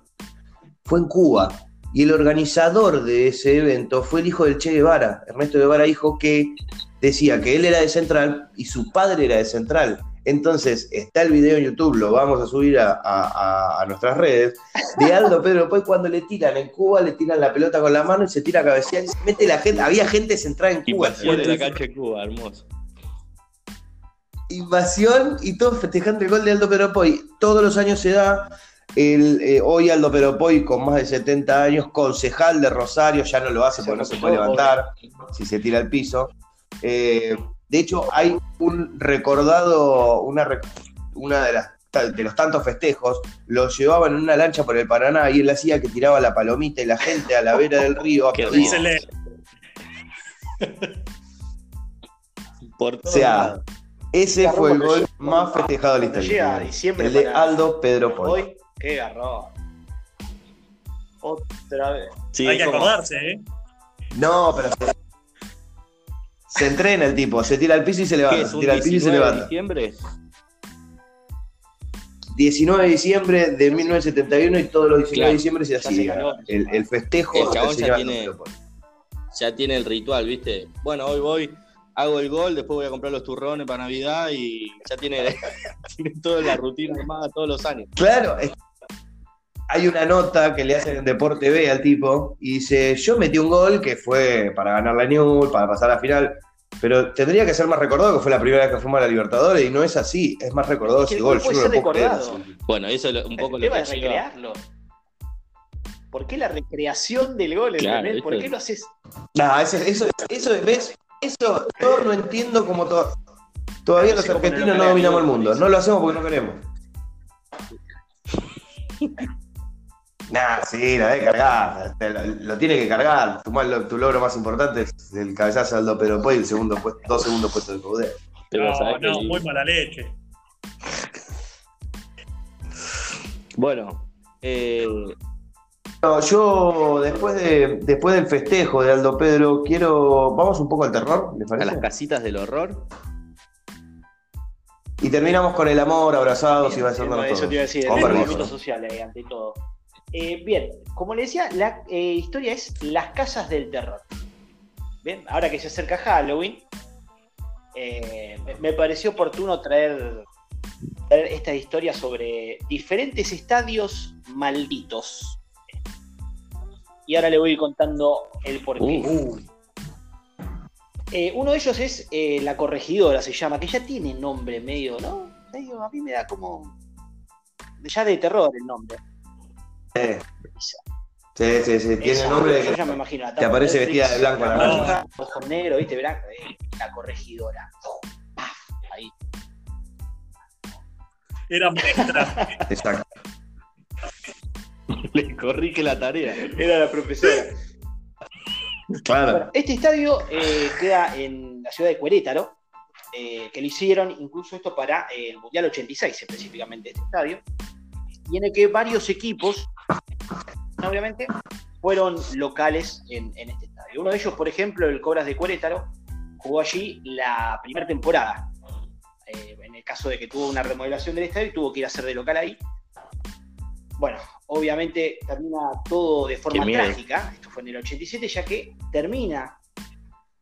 fue en Cuba. Y el organizador de ese evento fue el hijo del Che Guevara, Ernesto Guevara, hijo que decía que él era de Central y su padre era de Central. Entonces, está el video en YouTube, lo vamos a subir a, a- a- a nuestras redes, de Aldo Pedro Poi cuando le tiran en Cuba, le tiran la pelota con la mano y se tira a cabecear y se mete la gente. Había gente central en Cuba. Invasión de la cancha de Cuba, hermoso. Invasión y todos festejando el gol de Aldo Pedro Poi. Todos los años se da. El, eh, hoy Aldo Pedro Poi, con más de 70 años, concejal de Rosario, ya no lo hace porque no se puede levantar si se tira al piso. Eh, de hecho, hay un recordado, una, una de, las, de los tantos festejos, lo llevaban en una lancha por el Paraná y él hacía que tiraba la palomita y la gente a la vera del río. Por O sea, ese Garrón fue el gol más festejado de la historia. llega diciembre el de Aldo Pedro Poi. Hoy, qué garrón. Otra vez. Sí, Hay que acordarse, ¿eh? No, pero se, se entrena el tipo, se tira al piso y se ¿Qué levanta, es se tira al piso y se 19 de levanta. diciembre? 19 de diciembre de 1971 y todos los 19 Claro, de diciembre se hacía el, el festejo. El chabón ya tiene-. Ya el ritual, ¿viste? Bueno, hoy voy, hago el gol, después voy a comprar los turrones para Navidad y ya tiene, tiene toda la rutina armada todos los años. Claro, hay una nota que le hacen en Deporte B al tipo y dice, yo metí un gol que fue para ganar la Newell, para pasar a la final, pero tendría que ser más recordado que fue la primera vez que fuimos a la Libertadores y no es así, es más recordado Es que ese el gol. puede yo no ser lo puedo creer recordado. Bueno, eso es lo- un poco el lo tema que es lleva. recrearlo. ¿Por qué la recreación del gol? Claro. ¿Por qué lo haces? No, eso, eso, eso, ¿ves? Eso, yo no entiendo como to- todavía No los argentinos no dominamos el mundo. No lo hacemos porque no queremos. Nah, sí, la debe cargar. Lo, lo tiene que cargar. Tu, mal- tu logro más importante es el cabezazo de Aldo Pedro Poi y el segundo puesto, dos segundos puestos de Coudet. Pero, No, ¿sabés qué no, muy mala leche. Bueno, eh, No, yo después de después del festejo de Aldo Pedro quiero vamos un poco al terror, ¿les a parece? las casitas del horror. Y terminamos con el amor, abrazados y Bien, besándonos eso todos. te iba a decir, el movimiento social eh, ante todo. Eh, bien, como le decía, la eh, historia es Las Casas del Terror. Bien, ahora que se acerca Halloween, eh, me- pareció oportuno traer, traer esta historia sobre diferentes estadios malditos. Y ahora le voy contando el porqué. Uh. Eh, uno de ellos es eh, La Corregidora, se llama, que ya tiene nombre medio, ¿no? Medio, a mí me da como. Ya de terror el nombre. Sí, sí, sí. Tiene Esa, nombre de que ya me imagino. la te aparece Netflix, vestida de blanco a la ojos negros, ¿viste? Verá, eh, La Corregidora. Paf, Ahí. Era maestra. Exacto. Le corrige la tarea. Era la profesora. Claro. Bueno, este estadio eh, queda en la ciudad de Cuerétaro, eh, que lo hicieron incluso esto para eh, el Mundial 86 específicamente este estadio, y en el que varios equipos, obviamente, fueron locales en, en este estadio. Uno de ellos, por ejemplo, el Cobras de Cuerétaro, jugó allí la primera temporada. Eh, en el caso de que tuvo una remodelación del estadio y tuvo que ir a ser de local ahí. Bueno, obviamente termina todo de forma trágica. Esto fue en el 87, ya que termina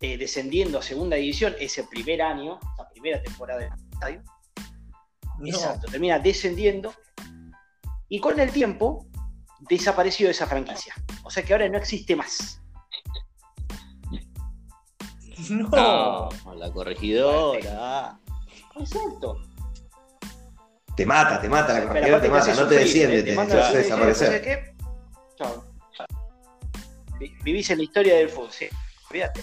eh, descendiendo a segunda división ese primer año, la primera temporada del estadio. No. Exacto, termina descendiendo y con el tiempo desapareció esa franquicia. O sea que ahora no existe más. No. No, la corregidora. Exacto. Te mata, te mata, la corregidora te mata, no te desciende, te, manda te a hace desaparecer. Chao. Vi- Vivís en la historia del fútbol, sí. Olvídate.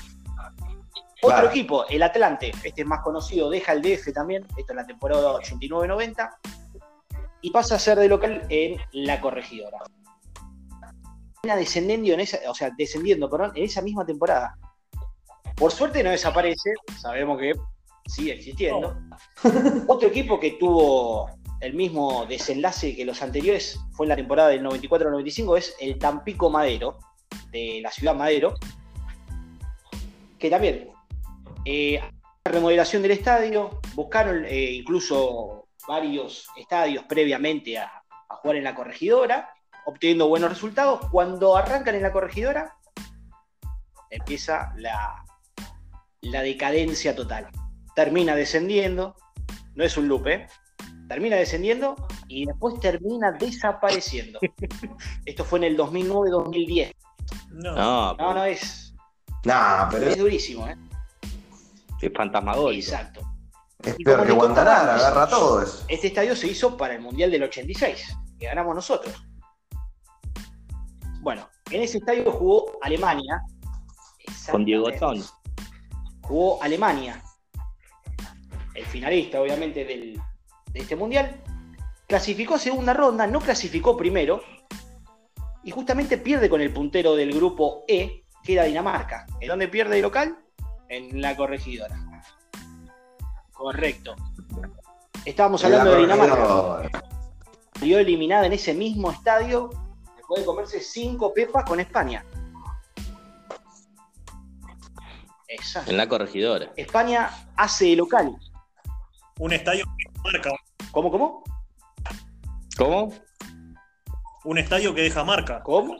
Otro equipo, el Atlante, este es más conocido, deja el DF también, esto en la temporada 89-90, y pasa a ser de local en la corregidora. Descendiendo en esa, o sea, descendiendo, perdón, en esa misma temporada. Por suerte no desaparece, sabemos que sigue existiendo. Otro equipo que tuvo el mismo desenlace que los anteriores fue en la temporada del 94-95 es el Tampico Madero, de la ciudad Madero, que también eh, remodelación del estadio, buscaron eh, incluso varios estadios previamente a, a jugar en la corregidora, obteniendo buenos resultados. Cuando arrancan en la corregidora, empieza la, la decadencia total. Termina descendiendo, no es un loop, ¿eh? termina descendiendo y después termina desapareciendo. Esto fue en el 2009-2010. No. No, No, no, es, Nah, pero es es, durísimo, ¿eh? es fantasmagórico. Exacto. es y peor como que les contaba Guantanara, antes, agarra todo eso. Este estadio se hizo para el Mundial del 86, que ganamos nosotros. Bueno, en ese estadio jugó Alemania. Con Diego. Ton. Jugó Alemania, el finalista, obviamente, del, de este mundial. Clasificó segunda ronda, no clasificó primero. Y justamente pierde con el puntero del grupo E, que era Dinamarca. ¿En dónde pierde de local? En la corregidora. Correcto. Estábamos hablando de Dinamarca. Dinamarca. Salió eliminada en ese mismo estadio después de comerse cinco pepas con España. Exacto. En la corregidora. España hace de local. Un estadio que marca. ¿Cómo, cómo? ¿Cómo? Un estadio que deja marca. ¿Cómo?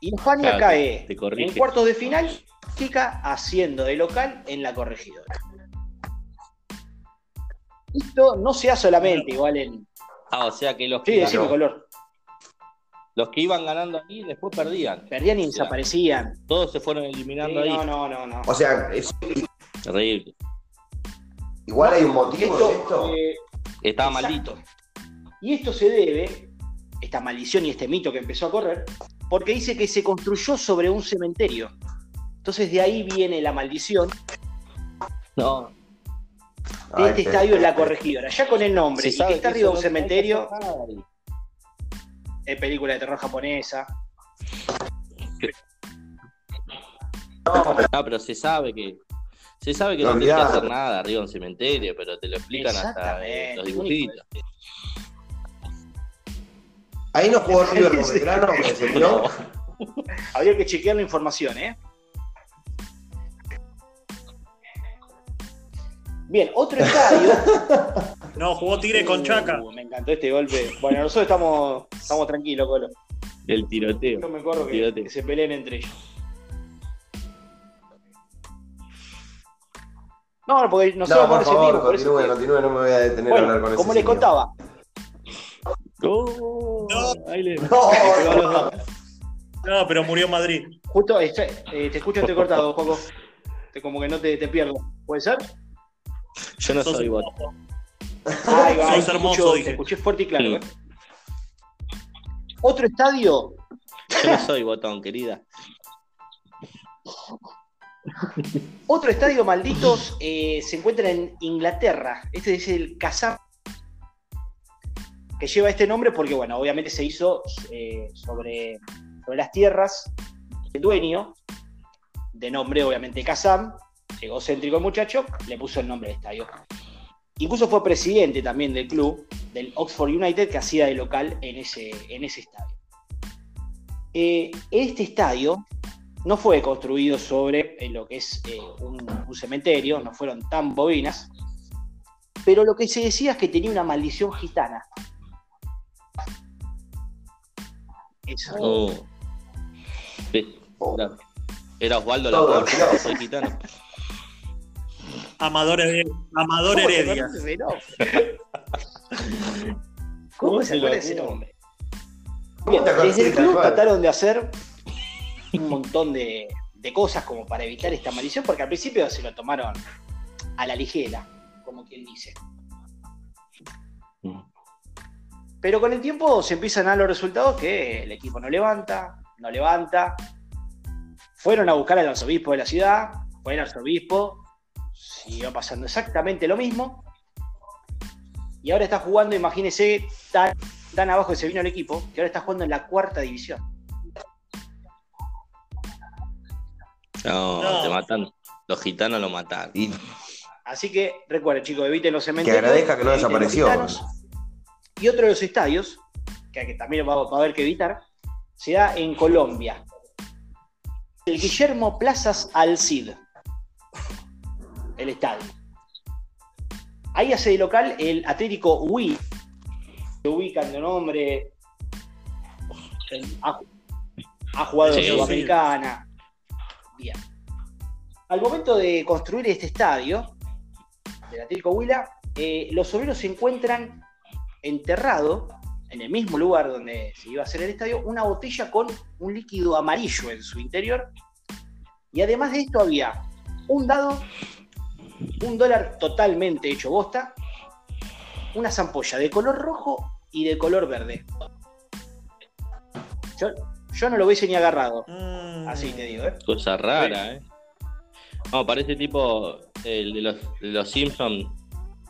Y España Claro, cae en cuartos de final, chica haciendo de local en la corregidora. Esto no se hace solamente igual en. Ah, o sea que los Sí, que, decime color. los que iban ganando ahí después perdían. Perdían y desaparecían. Todos se fueron Sí, eliminando ahí. no, no, no, no. O sea, es- Terrible. igual hay un motivo de esto. eh, Estaba Exacto. maldito. Y esto se debe, esta maldición y este mito que empezó a correr, porque dice que se construyó sobre un cementerio. Entonces de ahí viene la maldición No. De Ay, este te- estadio en la corregidora. Ya con el nombre, y que está arriba de un cementerio, es película de terror japonesa. No, pero se sabe que. Se sabe que no, No, tienes que hacer nada arriba de un cementerio, pero te lo explican hasta eh, los dibujitos. Ahí no jugó River Belgrano, que se tiró. Habría que chequear la información, ¿eh? Bien, otro estadio. No, jugó Tigre con Chaca. Uh, me encantó este golpe. Bueno, nosotros estamos, estamos tranquilos, Colo. El tiroteo. Yo me acuerdo que, se peleen entre ellos. No, porque nosotros No, por sentimos, favor, por eso continúe, continúe, no me voy a detener a hablar con Bueno, ese como les contaba, Oh, ahí le- No, pegó a los dos. No, pero murió Madrid. justo este, eh, te escucho entrecortado, Juaco. Te- Como que no te, te pierdo. ¿Puede ser? Yo no soy bot. hermoso. Ahí va, Sos te hermoso, escucho- dije. Te escuché fuerte y claro. Sí. ¿eh? Otro estadio, Yo no soy botón, querida. otro estadio malditos eh, se encuentra en Inglaterra. Este es el Kazam, que lleva este nombre porque, bueno, obviamente se hizo eh, sobre, sobre las tierras del dueño, de nombre obviamente Kazam, egocéntrico el muchacho, le puso el nombre del estadio. Incluso fue presidente también del club, del Oxford United, que hacía de local en ese, en ese estadio. Eh, este estadio no fue construido sobre eh, lo que es eh, un, un cementerio, no fueron tan bobinas, pero lo que se decía es que tenía una maldición gitana. Eso. Oh. Sí, era, era Osvaldo Todo, no. soy gitano. Amador, Hered- Amador ¿Cómo Heredia. ese nombre? ¿Cómo se se acuerda de ese nombre? Bien, desde el club cual. trataron de hacer un montón de, de cosas como para evitar esta maldición, porque al principio se lo tomaron a la ligera, como quien dice. Mm. Pero con el tiempo se empiezan a dar los resultados que el equipo no levanta, no levanta. Fueron a buscar al arzobispo de la ciudad, fue el arzobispo, siguió pasando exactamente lo mismo. Y ahora está jugando, imagínense, tan, tan abajo que se vino el equipo, que ahora está jugando en la cuarta división. No, No. te matan. Los gitanos lo mataron. Y Así que recuerden, chicos, eviten los que cementerios. agradezca que no desapareció. gitanos. Y otro de los estadios, que que también va, va a haber que evitar, se da en Colombia. El Guillermo Plazas Al Cid. El estadio. Ahí hace de local el Atlético Wii. Se ubican de nombre. Ha, ha jugado Sí, en. Sudamericana. Bien. Al momento de construir este estadio, del Atlético Huila, eh, los obreros se encuentran enterrado en el mismo lugar donde se iba a hacer el estadio, una botella con un líquido amarillo en su interior. Y además de esto había un dado, un dólar totalmente hecho bosta, una zampolla de color rojo y de color verde. Yo, yo no lo hubiese ni agarrado, Mm. así te digo, ¿eh? Cosa rara, ¿eh? No, parece tipo el de los, de los Simpsons.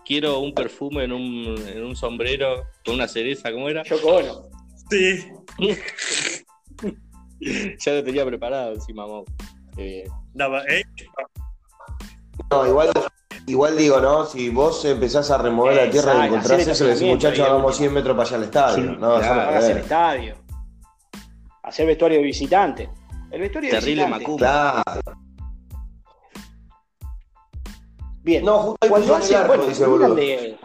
Quiero un perfume en un, en un sombrero con una cereza, ¿cómo era? Yoko Ono. Sí. ya lo tenía preparado encima, Mau. Eh, No, eh, No, igual, igual digo, ¿no? Si vos empezás a remover la tierra y encontrás eso, le decís, muchachos, última. 100 metros para allá al estadio. Sí, no, claro. el estadio. Hacer vestuario de visitante. El vestuario de Terrible visitante. Macumba. Claro. Bien. No, justo ahí Cuando arco, bueno, dice el boludo. de-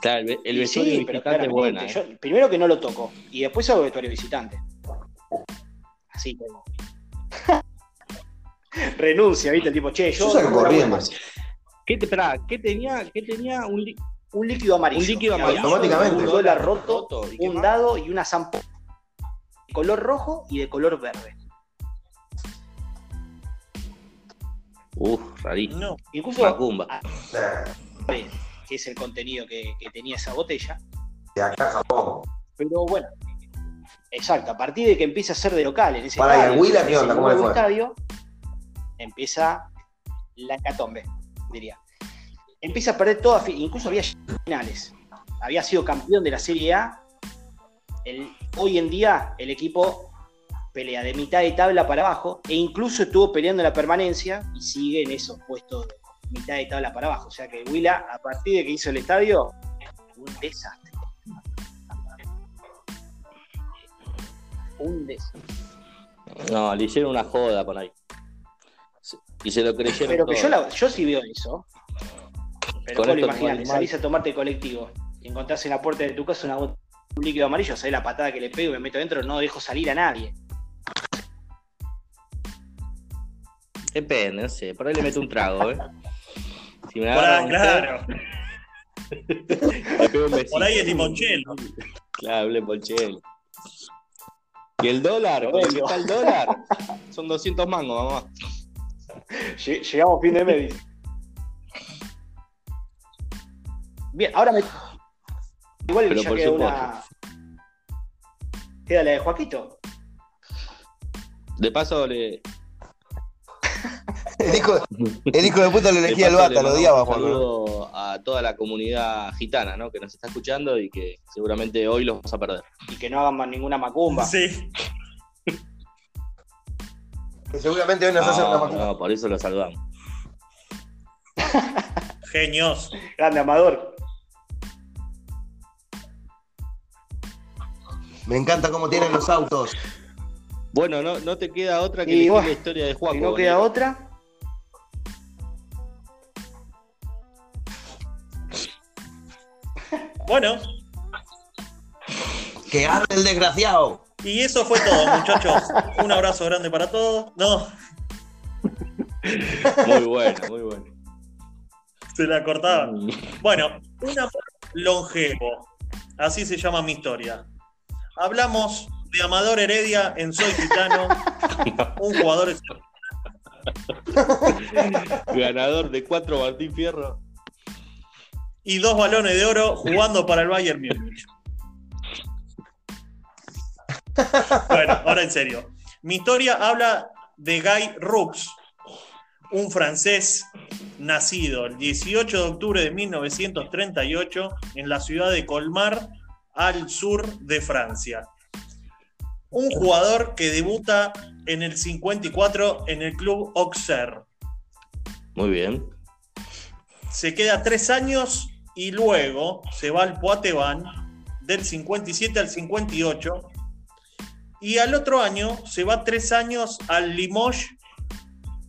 Claro, el, el vestuario sí, de pero visitante es buena. claramente, ¿eh? yo- primero que no lo toco. Y después hago vestuario de visitante. Así que. Renuncia, ¿viste? El tipo, che, yo. Yo corriendo. más. ¿Qué, te, ¿qué tenía? ¿Qué tenía? Un, li- Un líquido amarillo. un líquido amarillo. Automáticamente. Un dólar roto, ¿y qué un más? dado y una zampo. De color rojo y de color verde. Uf, rarísimo. no. Incluso. Macumba. qué es el contenido que, que tenía esa botella. De acá Japón. Pero bueno, exacto, a partir de que empieza a ser de local en ese Pará, ¿y estadio, al Huila en qué onda? ¿Cómo le fue? estadio, empieza la hecatombe, diría. Empieza a perder todas, incluso había finales. Había sido campeón de la Serie A. El- hoy en día el equipo pelea de mitad de tabla para abajo e incluso estuvo peleando la permanencia y sigue en esos puestos de mitad de tabla para abajo. O sea que Huila, a partir de que hizo el estadio, un desastre. Un desastre. No, le hicieron una joda por ahí. Se- Y se lo creyeron. Pero que yo, la- yo sí veo eso. Pero Con imagínate, mal. salís a tomarte colectivo y encontrás en la puerta de tu casa una un líquido amarillo, sabés la patada que le pego y me meto dentro, no dejo salir a nadie. Depende, no sé. Por ahí le meto un trago, ¿eh? Si me claro. té, le pego un besito. Por ahí el limonchelo. Claro, el limonchelo. Y el dólar, Lo vendo. está el dólar, son 200 mangos, mamá. Lle- Llegamos fin de mes. Bien, ahora me. Igual Pero ya por queda supuesto. una. Queda la de Joaquito. De paso, le, El hijo, el hijo de puta lo de elegía el le bata, lo odiaba, un Juan. saludo a toda la comunidad gitana, ¿no? Que nos está escuchando y que seguramente hoy los vamos a perder. Y que no hagan más ninguna macumba. Sí. Que seguramente hoy nos hacen una No, por eso lo saludamos. Genios. Grande Amador. Me encanta cómo tienen los autos. Bueno, no, no te queda otra que elegir bueno, la historia de Juaco. Si no queda Bonito. otra. Bueno, ¡Que hable el desgraciado! Y eso fue todo, muchachos. Un abrazo grande para todos. No, Muy bueno, muy bueno. se la cortaba. Bueno, un amor longevo. Así se llama mi historia. Hablamos de Amador Heredia en Soy Gitano, un jugador Ganador de cuatro Martín Fierro. y dos balones de oro jugando para el Bayern Múnich. Bueno, ahora en serio. Mi historia habla de Guy Rux, un francés nacido el 18 de octubre de 1938 en la ciudad de Colmar, al sur de Francia. Un jugador que debuta en el 54 en el club Auxerre. Muy bien. se queda tres años y luego se va al Poitevin del 57 al 58 y al otro año se va tres años al Limoges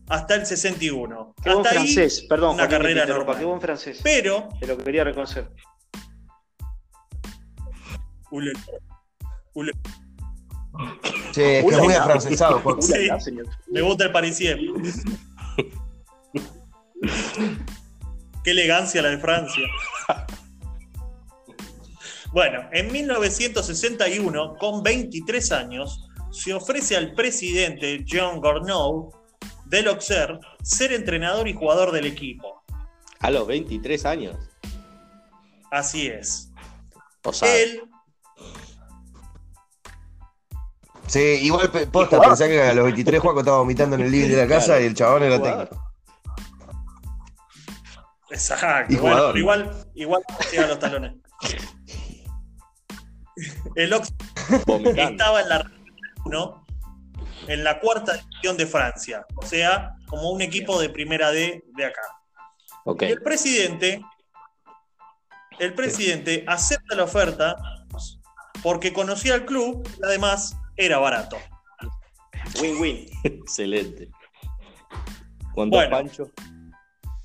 hasta el 61. Qué buen hasta ahí, francés. Perdón, una Joaquín, carrera normal. Qué buen francés. pero Te lo quería reconocer. Ule- ule- Sí, es que es muy afrancesado. Sí. Me gusta el parisien. Qué elegancia la de Francia. Bueno, en 1961, con 23 años, se ofrece al presidente Jean Gornou del Auxerre ser entrenador y jugador del equipo. A los 23 años. Así es. O sea, Él, Sí, igual posta, pensá que a los 23 Juaco estaba vomitando en el living de la casa Claro. y el chabón era técnico. exacto, Y bueno, igual, igual llega los talones. El vomitando. estaba en la ¿no? en la cuarta división de Francia, o sea, como un equipo de primera D de acá. Ok. Y el presidente, el presidente acepta la oferta porque conocía al club y además era barato. Win-win. Excelente. ¿Cuántos Bueno. panchos?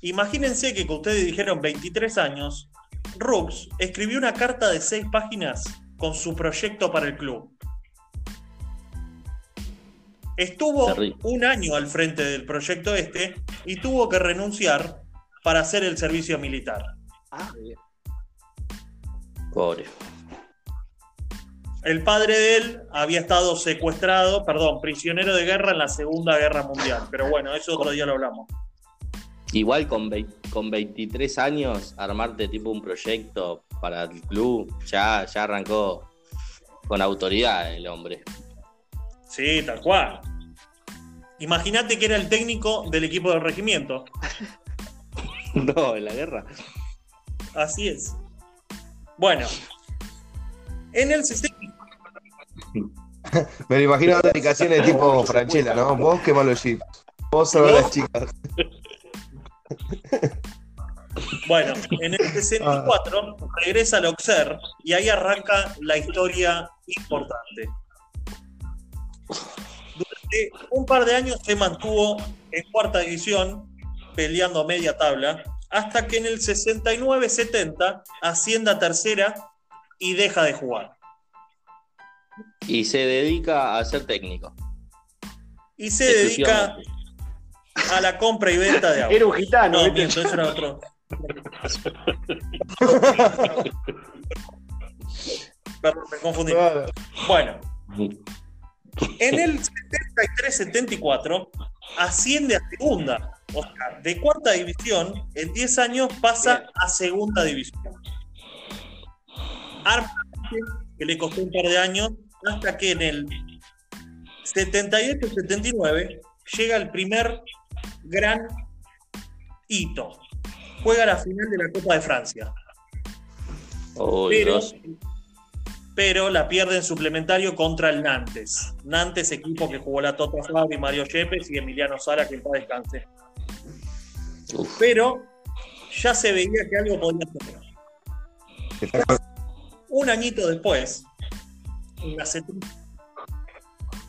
Imagínense que con ustedes dijeron 23 años, Rux escribió una carta de seis páginas con su proyecto para el club. Estuvo un año al frente del proyecto este y tuvo que renunciar para hacer el servicio militar. Ah, bien. Pobre. El padre de él había estado secuestrado, perdón, prisionero de guerra en la Segunda Guerra Mundial. Pero bueno, eso otro día lo hablamos. Igual con, con 23 años, armarte tipo un proyecto para el club, ya, ya arrancó con autoridad el hombre. Sí, tal cual. Imagínate que era el técnico del equipo del regimiento. No, en la guerra. Así es. Bueno, en el sistema. Me lo imagino dando indicaciones tipo Franchella, ¿no? Vos quemalo el jeep. Vos solo las chicas. Bueno, en el 64 regresa al Auxerre y ahí arranca la historia importante. Durante un par de años se mantuvo en cuarta división, peleando media tabla, hasta que en el 69-70 asciende a tercera y deja de jugar. Y se dedica a ser técnico. Y se dedica. A la compra y venta de autos. Era un gitano. No, miento, eso era otro. Perdón, me confundí. Bueno, en el 73-74 asciende a segunda. O sea, de cuarta división, en 10 años pasa a segunda división. Arma que le costó un par de años, hasta que en el 78-79 llega el primer gran hito. Juega la final de la Copa de Francia. Oh, Pero, pero la pierde en suplementario contra el Nantes. Nantes, equipo que jugó la Tota Fabri, Mario Yepes y Emiliano Sala, que en paz descanse. Uf. Pero ya se veía que algo podía hacer. Un añito después, en la set-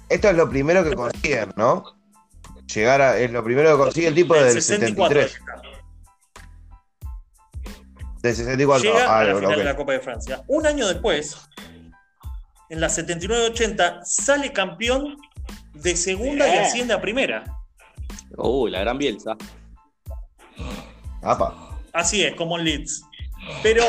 Esto es lo primero que consiguen, ¿no? Llegar a. Es lo primero que consigue el tipo del del 64, 73. Del 64. llega Ah, a la final de la Copa de Francia. Un año después, en la 79-80, sale campeón de segunda y asciende a primera. Uy, la gran Bielsa. Apa. Así es, como en Leeds. Pero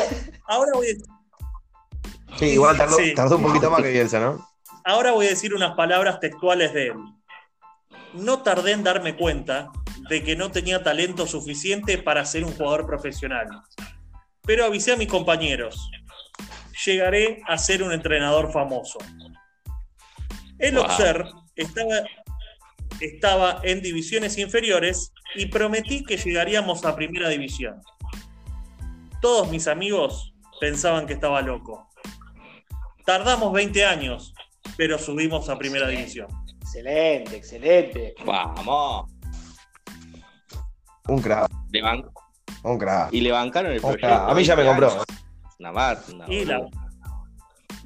ahora voy a Sí, igual tardó, Sí. tardó un poquito más que Bielsa, ¿no? Ahora voy a decir unas palabras textuales de él. No tardé en darme cuenta de que no tenía talento suficiente para ser un jugador profesional. Pero avisé a mis compañeros. Llegaré a ser un entrenador famoso. El Wow. Auxerre estaba, estaba en divisiones inferiores y prometí que llegaríamos a primera división. Todos mis amigos pensaban que estaba loco. Tardamos 20 años, pero subimos a primera división. Excelente, excelente. Vamos. Un crack, Le ban- un crack. Y le bancaron el Un proyecto. crack. A mí ya me 20 compró. Una banda. Y la,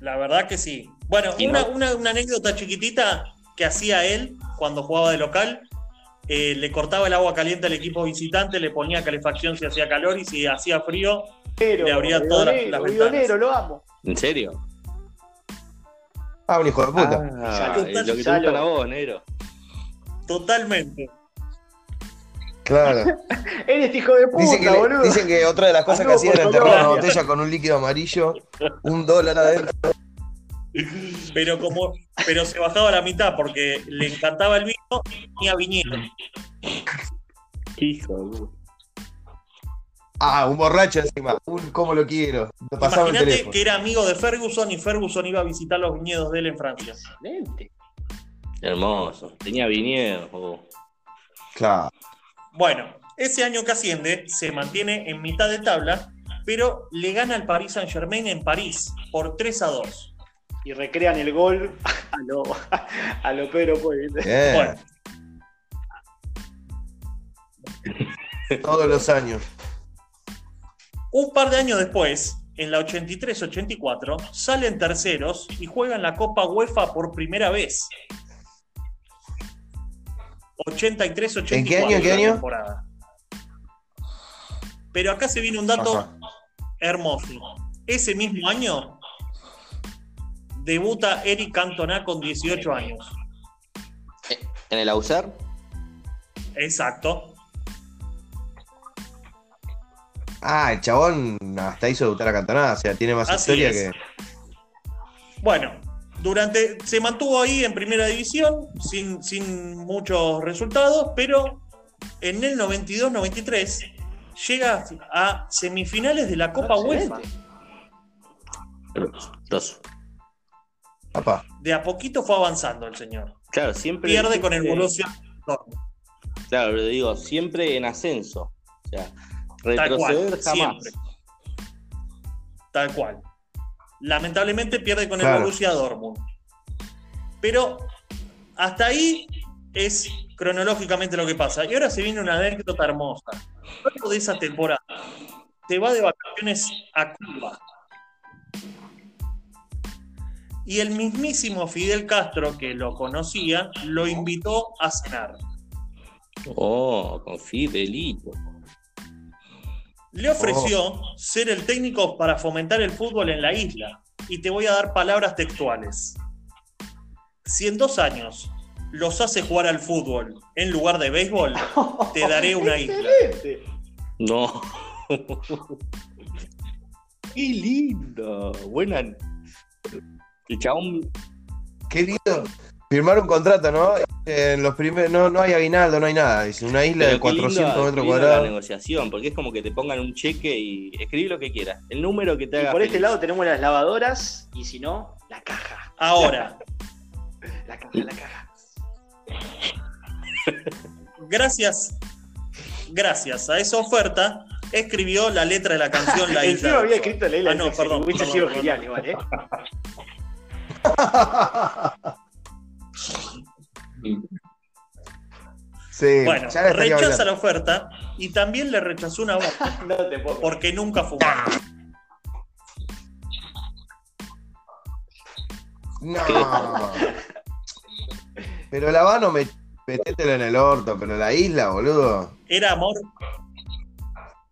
la verdad que sí. Bueno, Y una, no- una- una anécdota chiquitita que hacía él cuando jugaba de local. eh, le cortaba el agua caliente al equipo visitante, le ponía calefacción si hacía calor y si hacía frío, Pero, Le abría todas las- las ventanas. lo amo. ¿En serio? Ah, un hijo de puta. Ah, es lo que te gusta a vos, negro. totalmente. Claro. Eres hijo de puta, Dicen que, le- boludo. dicen que otra de las cosas que Algo hacían era enterrar una botella con un líquido amarillo, un dólar adentro. Pero como, pero se bajaba a la mitad porque le encantaba el vino y tenía viñedo. Hijo, boludo. Ah, un borracho encima. Un cómo lo quiero. Imagínate que era amigo de Ferguson y Ferguson iba a visitar los viñedos de él en Francia. Excelente. Hermoso. Tenía viñedo. oh. Claro. Bueno, ese año que asciende se mantiene en mitad de tabla, pero le gana al Paris Saint Germain en París por 3 a 2. Y recrean el gol a lo, a lo Pedro Puey. Bien. Bueno, Todos los años. Un par de años después, en la 83-84, salen terceros y juegan la Copa UEFA por primera vez. 83-84. ¿En qué año, en qué año? temporada. Pero acá se viene un dato Ajá. hermoso. Ese mismo año debuta Eric Cantona con 18 años. ¿En el Auxerre? Exacto. Ah, el chabón hasta hizo debutar a Cantonada, o sea, tiene más Así historia es. que. Bueno, durante se mantuvo ahí en primera división sin, sin muchos resultados, pero en el 92-93 llega a semifinales de la Copa UEFA. Dos. Papá. De a poquito fue avanzando el señor. Claro, siempre. Pierde con el Borussia Dortmund. Claro, le digo, siempre en ascenso. O sea, Tal cual, retroceder jamás. siempre. Tal cual. Lamentablemente pierde con el. Borussia Dortmund. Pero hasta ahí es cronológicamente lo que pasa. Y ahora se viene una anécdota hermosa. Luego de esa temporada, se va de vacaciones a Cuba. Y el mismísimo Fidel Castro, que lo conocía, lo invitó a cenar. Oh, con Fidelito. Le ofreció ser el técnico para fomentar el fútbol en la isla. Y te voy a dar palabras textuales. Si en dos años los hace jugar al fútbol en lugar de béisbol, te daré una isla. No. Qué lindo. Buena. El chabón. Qué lindo. Firmar un contrato, ¿no? En los primeros, no, no hay aguinaldo, no hay nada. Es una isla pero de qué 400 lindo- metros lindo La cuadrados. negociación, porque es como que te pongan un cheque y escribí lo que quieras. El número que te Y haga. por este lado tenemos las lavadoras y si no, la caja. Ahora, La caja, la caja. gracias, gracias a esa oferta, escribió la letra de la canción La Isla. Encima del había escrito Leila Ah, no, perdón, Hubiese sido genial igual, ¿eh? Sí, Bueno, rechaza la oferta y también le rechazó una banda No te puedo. porque nunca fumó. No. Pero la Habano, me, metételo en el orto, pero la isla, boludo. Era amor,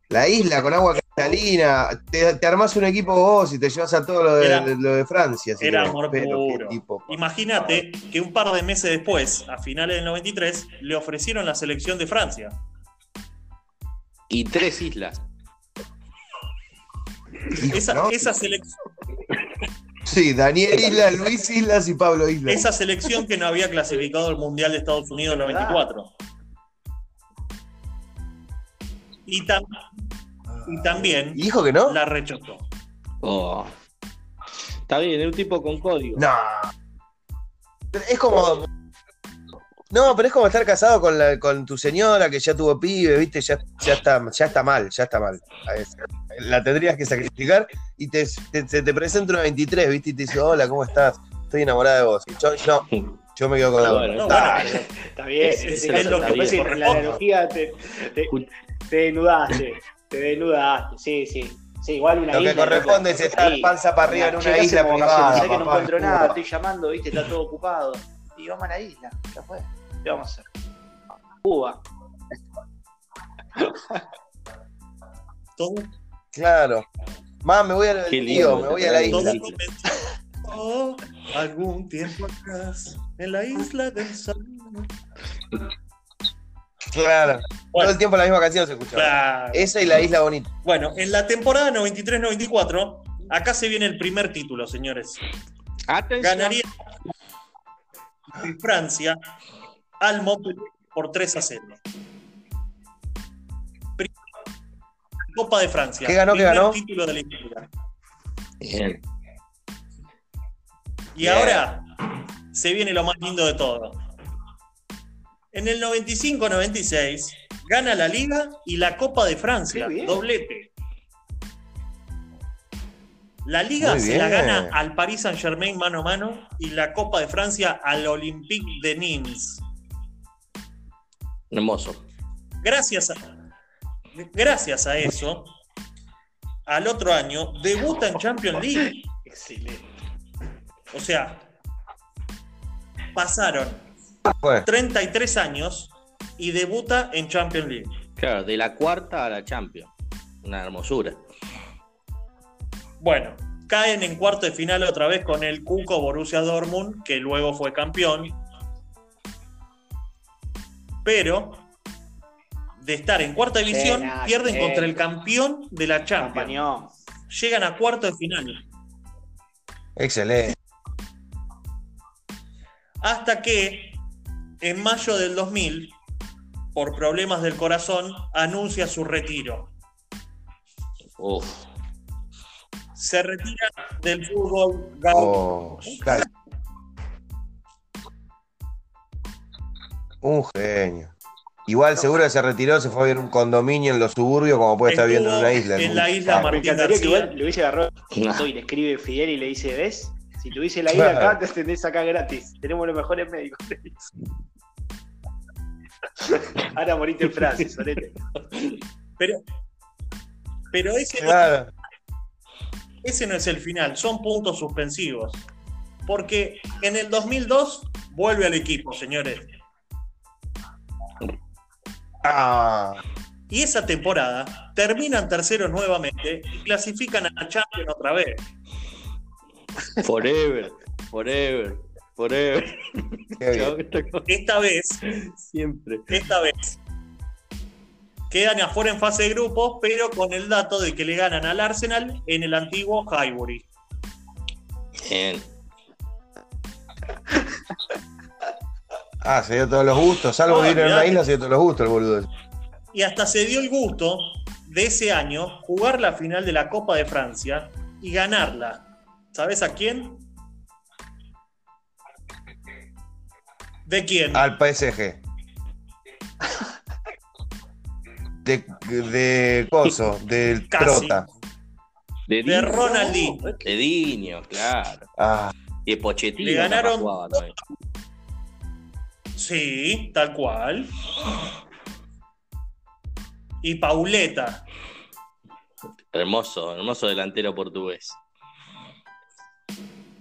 La isla con agua cristalina. Te, te armás un equipo vos y te llevas a todo lo de, Era- de- lo de Francia. si era amor puro. tipo. Imagínate que un par de meses después, a finales del 93, le ofrecieron la selección de Francia. Y tres islas. Esa, ¿no? esa, selec- Sí, Daniel Islas, Luis Islas y Pablo Islas. esa selección que no había clasificado al Mundial de Estados Unidos en el 94. Y, tam- y también ¿Y dijo que no? la rechazó. Oh. Está bien, es un tipo con código. No. Es como. No, pero es como estar casado con, la- con tu señora que ya tuvo pibe, ¿viste? Ya, ya, está, ya está mal, ya está mal. La tendrías que sacrificar y te, te, te presenta una 23, ¿viste? Y te dice, hola, ¿cómo estás? Estoy enamorada de vos. Yo, yo, yo me quedo con la Ah, bueno, No, bueno, Está bien, Es- lo que En la analogía te, te, te desnudaste. Te desnudaste, sí, sí. Sí, igual una Lo que isla, corresponde loco. es estar Ahí. panza para arriba en una ¿qué isla privada. que no encuentro nada? Estoy llamando, viste, está todo ocupado. Y vamos a la isla, ya fue. ¿Qué vamos a hacer? Cuba. todo, Claro. Más, me voy a, Qué tío, lindo, me voy a la isla. Algún tiempo atrás en la isla del sol. Claro. Todo el tiempo la misma canción se escuchaba. claro. Esa y la isla bonita. Bueno, en la temporada 93-94, acá se viene el primer título, señores. Atención. Ganaría Francia al Montpellier por 3 a 0. Pri- Copa de Francia. ¿Qué ganó, qué ganó? título de la historia. Bien. Y Bien. ahora se viene lo más lindo de todo. En el 95-96 gana la Liga y la Copa de Francia. Doblete. La Liga se la gana al Paris Saint Germain mano a mano y la Copa de Francia al Olympique de Nimes. Hermoso. Gracias a, gracias a eso, al otro año debuta en Champions League. Excelente. O sea, pasaron Fue. 33 años y debuta en Champions League. Claro, de la cuarta a la Champions. Una hermosura. Bueno, caen en cuarto de final otra vez con el Cuco Borussia Dortmund, que luego fue campeón. Pero de estar en cuarta división, pierden che. contra el campeón de la Champions. Llegan a cuarto de final. Excelente. Hasta que en mayo del 2000, por problemas del corazón, anuncia su retiro. Uf. Se retira del fútbol gaucho. Oh, claro. Un genio. Igual seguro que se retiró, se fue a ver un condominio en los suburbios, como puede estar viendo en una isla. en la isla Martín García. igual le hubiese agarrado y le escribe Fidel y le dice, ¿ves? Si tuviese la Claro. acá, te atendés acá gratis. Tenemos los mejores médicos. Ahora moriste en Francia, Solete. Pero, pero ese, no, ese no es el final, son puntos suspensivos. Porque en el 2002 vuelve al equipo, señores. Ah, Y esa temporada terminan terceros nuevamente y clasifican a la Champions otra vez. Forever. Forever. Forever. Esta vez, Siempre. esta vez, quedan afuera en fase de grupos, pero con el dato de que le ganan al Arsenal en el antiguo Highbury. Bien. Ah, se dio todos los gustos. Salvo No, de ir en una olvidate. isla, se dio todos los gustos el boludo. Y hasta se dio el gusto de ese año jugar la final de la Copa de Francia y ganarla. ¿Sabes a quién? ¿De quién? Al PSG. De, de Coso, del Casi. Trota. De, De Ronaldinho. De Diño, claro. Ah, Y de Pochettino. Le ganaron- jugaba. Sí, tal cual. Y Pauleta. Hermoso, hermoso delantero portugués.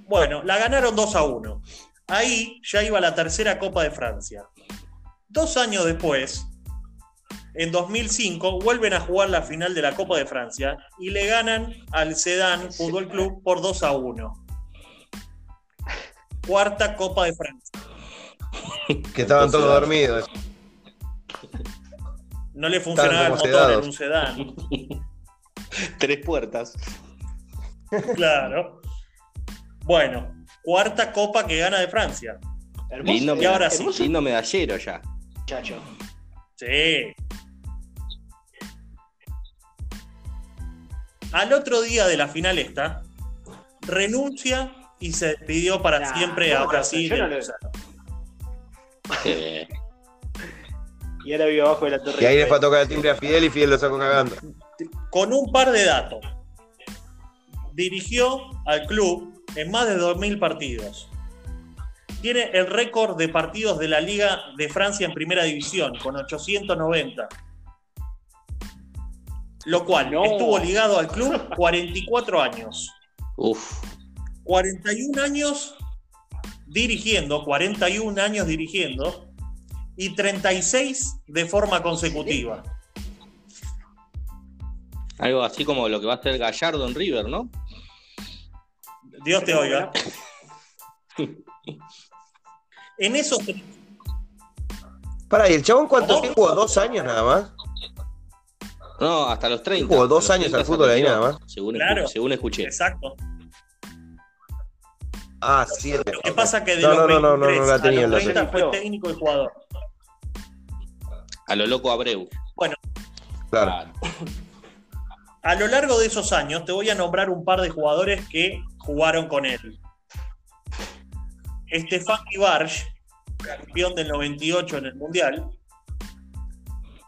Bueno, la ganaron 2 a 1. Ahí ya iba la tercera Copa de Francia. Dos años después, en 2005, vuelven a jugar la final de la Copa de Francia y le ganan al Sedan Fútbol Club por 2 a 1. Cuarta Copa de Francia. que estaban todos dormidos. No le funcionaba el motor sedados. en un sedán. Tres puertas. Claro. Bueno, cuarta Copa que gana de Francia. Hermoso, Lindo, Y ahora sí. hermoso lindo medallero ya. muchacho. Sí. Al otro día de la final esta, renuncia y se despidió para Nah, siempre a ¿cómo Brasil. no? No. Eh, Y ahora vive abajo de la torre. Y ahí le fue a tocar el timbre a Fidel y Fidel lo sacó cagando. Con un par de datos. Dirigió al club en más de 2.000 partidos. Tiene el récord de partidos de la Liga de Francia en primera división, con 890. Lo cual No. estuvo ligado al club 44 años. uf. 41 años dirigiendo, 41 años dirigiendo y 36 de forma consecutiva. Algo así como lo que va a hacer Gallardo en River, ¿no? Dios te oiga. En esos Pará, ¿y el chabón cuánto ¿Cómo? tiempo? ¿Dos años nada más? No, hasta los 30. Jugó dos años al 30 fútbol ahí nada más. Según, Claro. escu- según escuché. exacto. Ah, siete. Lo que pasa que de No, los no, no, no, no, 23 no la tenía a los la 30 serie. fue técnico y jugador. A lo loco Abreu. Claro. Claro. A lo largo de esos años te voy a nombrar un par de jugadores que jugaron con él. Estefan Ibarge, campeón del 98 en el Mundial.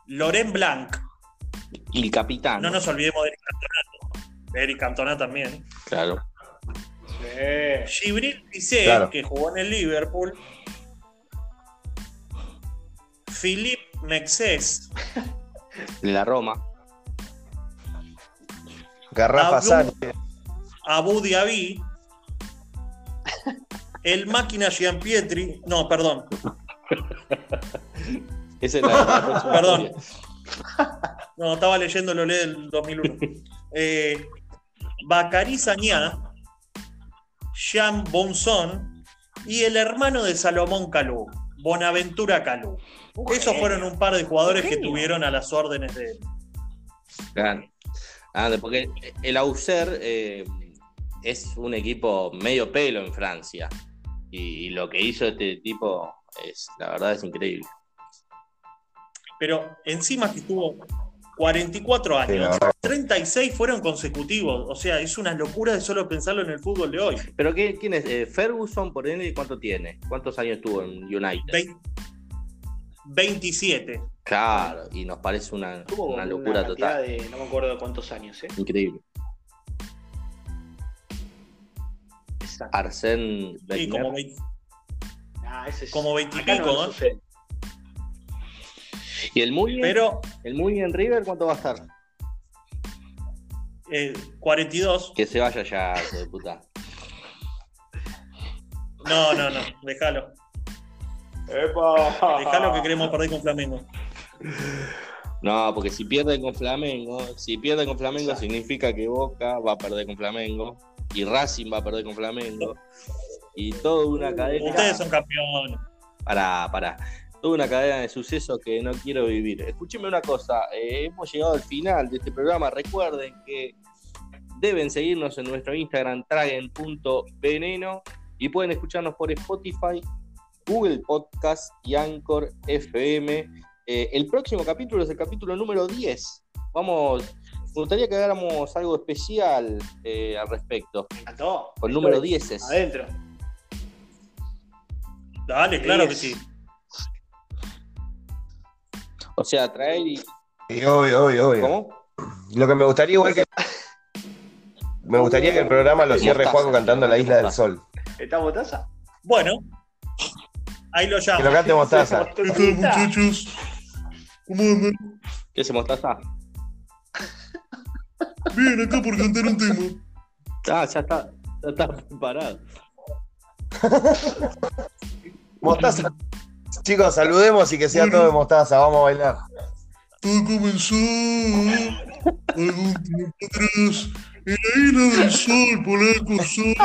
Loren Blanc, Y el capitán. no nos olvidemos de Eric Cantona. De Eric Cantona también. Claro. Sí. Gibril Claro. que jugó en el Liverpool. Philippe Mexés, De la Roma. Garrafa Sánchez. Abu Dhabi, el máquina Gianpietri, no, perdón, Esa es la, Perdón. no, estaba leyendo lo del 2001. Eh, Bacari Sañá, Jean Bonson y el hermano de Salomón Calú, Bonaventura Calú. Un Esos fueron un par de jugadores que tuvieron a las órdenes de él. Claro. Ah, porque el Auxerre eh, es un equipo medio pelo en Francia. Y, y lo que hizo este tipo es, la verdad, es increíble. Pero encima que estuvo 44 Sí, la años, verdad. 36 fueron consecutivos. O sea, es una locura de solo pensarlo en el fútbol de hoy. ¿Pero qué, quién es? Eh, Ferguson, por él, ¿cuánto tiene? ¿Cuántos años tuvo en United? Vein- 27. Claro, y nos parece una, Tuvo una locura total. de, no me acuerdo de cuántos años, ¿eh? Increíble. Exacto. Arsène Sí, como, 20 Ah, ese es- como 20 y acá pico, ¿no? ¿Y el Muy Pero ¿El Muy en River cuánto va a estar? eh, 42. Que se vaya ya, hijo de puta. No, no, no. Déjalo. ¡Epa! Déjalo que queremos perder con Flamengo. No, porque si pierde con Flamengo, si pierde con Flamengo Exacto. significa que Boca va a perder con Flamengo y Racing va a perder con Flamengo y toda una cadena. Ustedes son campeones. Para, para. toda una cadena de sucesos que no quiero vivir. Escúcheme una cosa, eh, hemos llegado al final de este programa. Recuerden que deben seguirnos en nuestro Instagram, tragen.veneno, y pueden escucharnos por Spotify, Google Podcast y Anchor FM. Eh, el próximo capítulo es el capítulo número 10. Vamos, me gustaría que hagáramos algo especial eh, al respecto. A todo. Con número 10 es. Adentro. Dale, claro que sí. O sea, traer y. Sí, obvio, obvio, obvio. ¿Cómo? Lo que me gustaría igual que. Me gustaría que el programa lo cierre. Juan cantando La Isla del Sol. ¿Está botaza? Bueno, ahí lo Que lo llamo. cante Mostaza. ¿Qué tal, muchachos? ¿Cómo andan? ¿Qué se mostaza? Bien, acá por cantar un tema. Ah, ya está. Ya está preparado. Mostaza. Chicos, saludemos y que sea todo de mostaza. Vamos a bailar. Todo comenzó algún tiempo atrás en la isla del sol, polaco sol.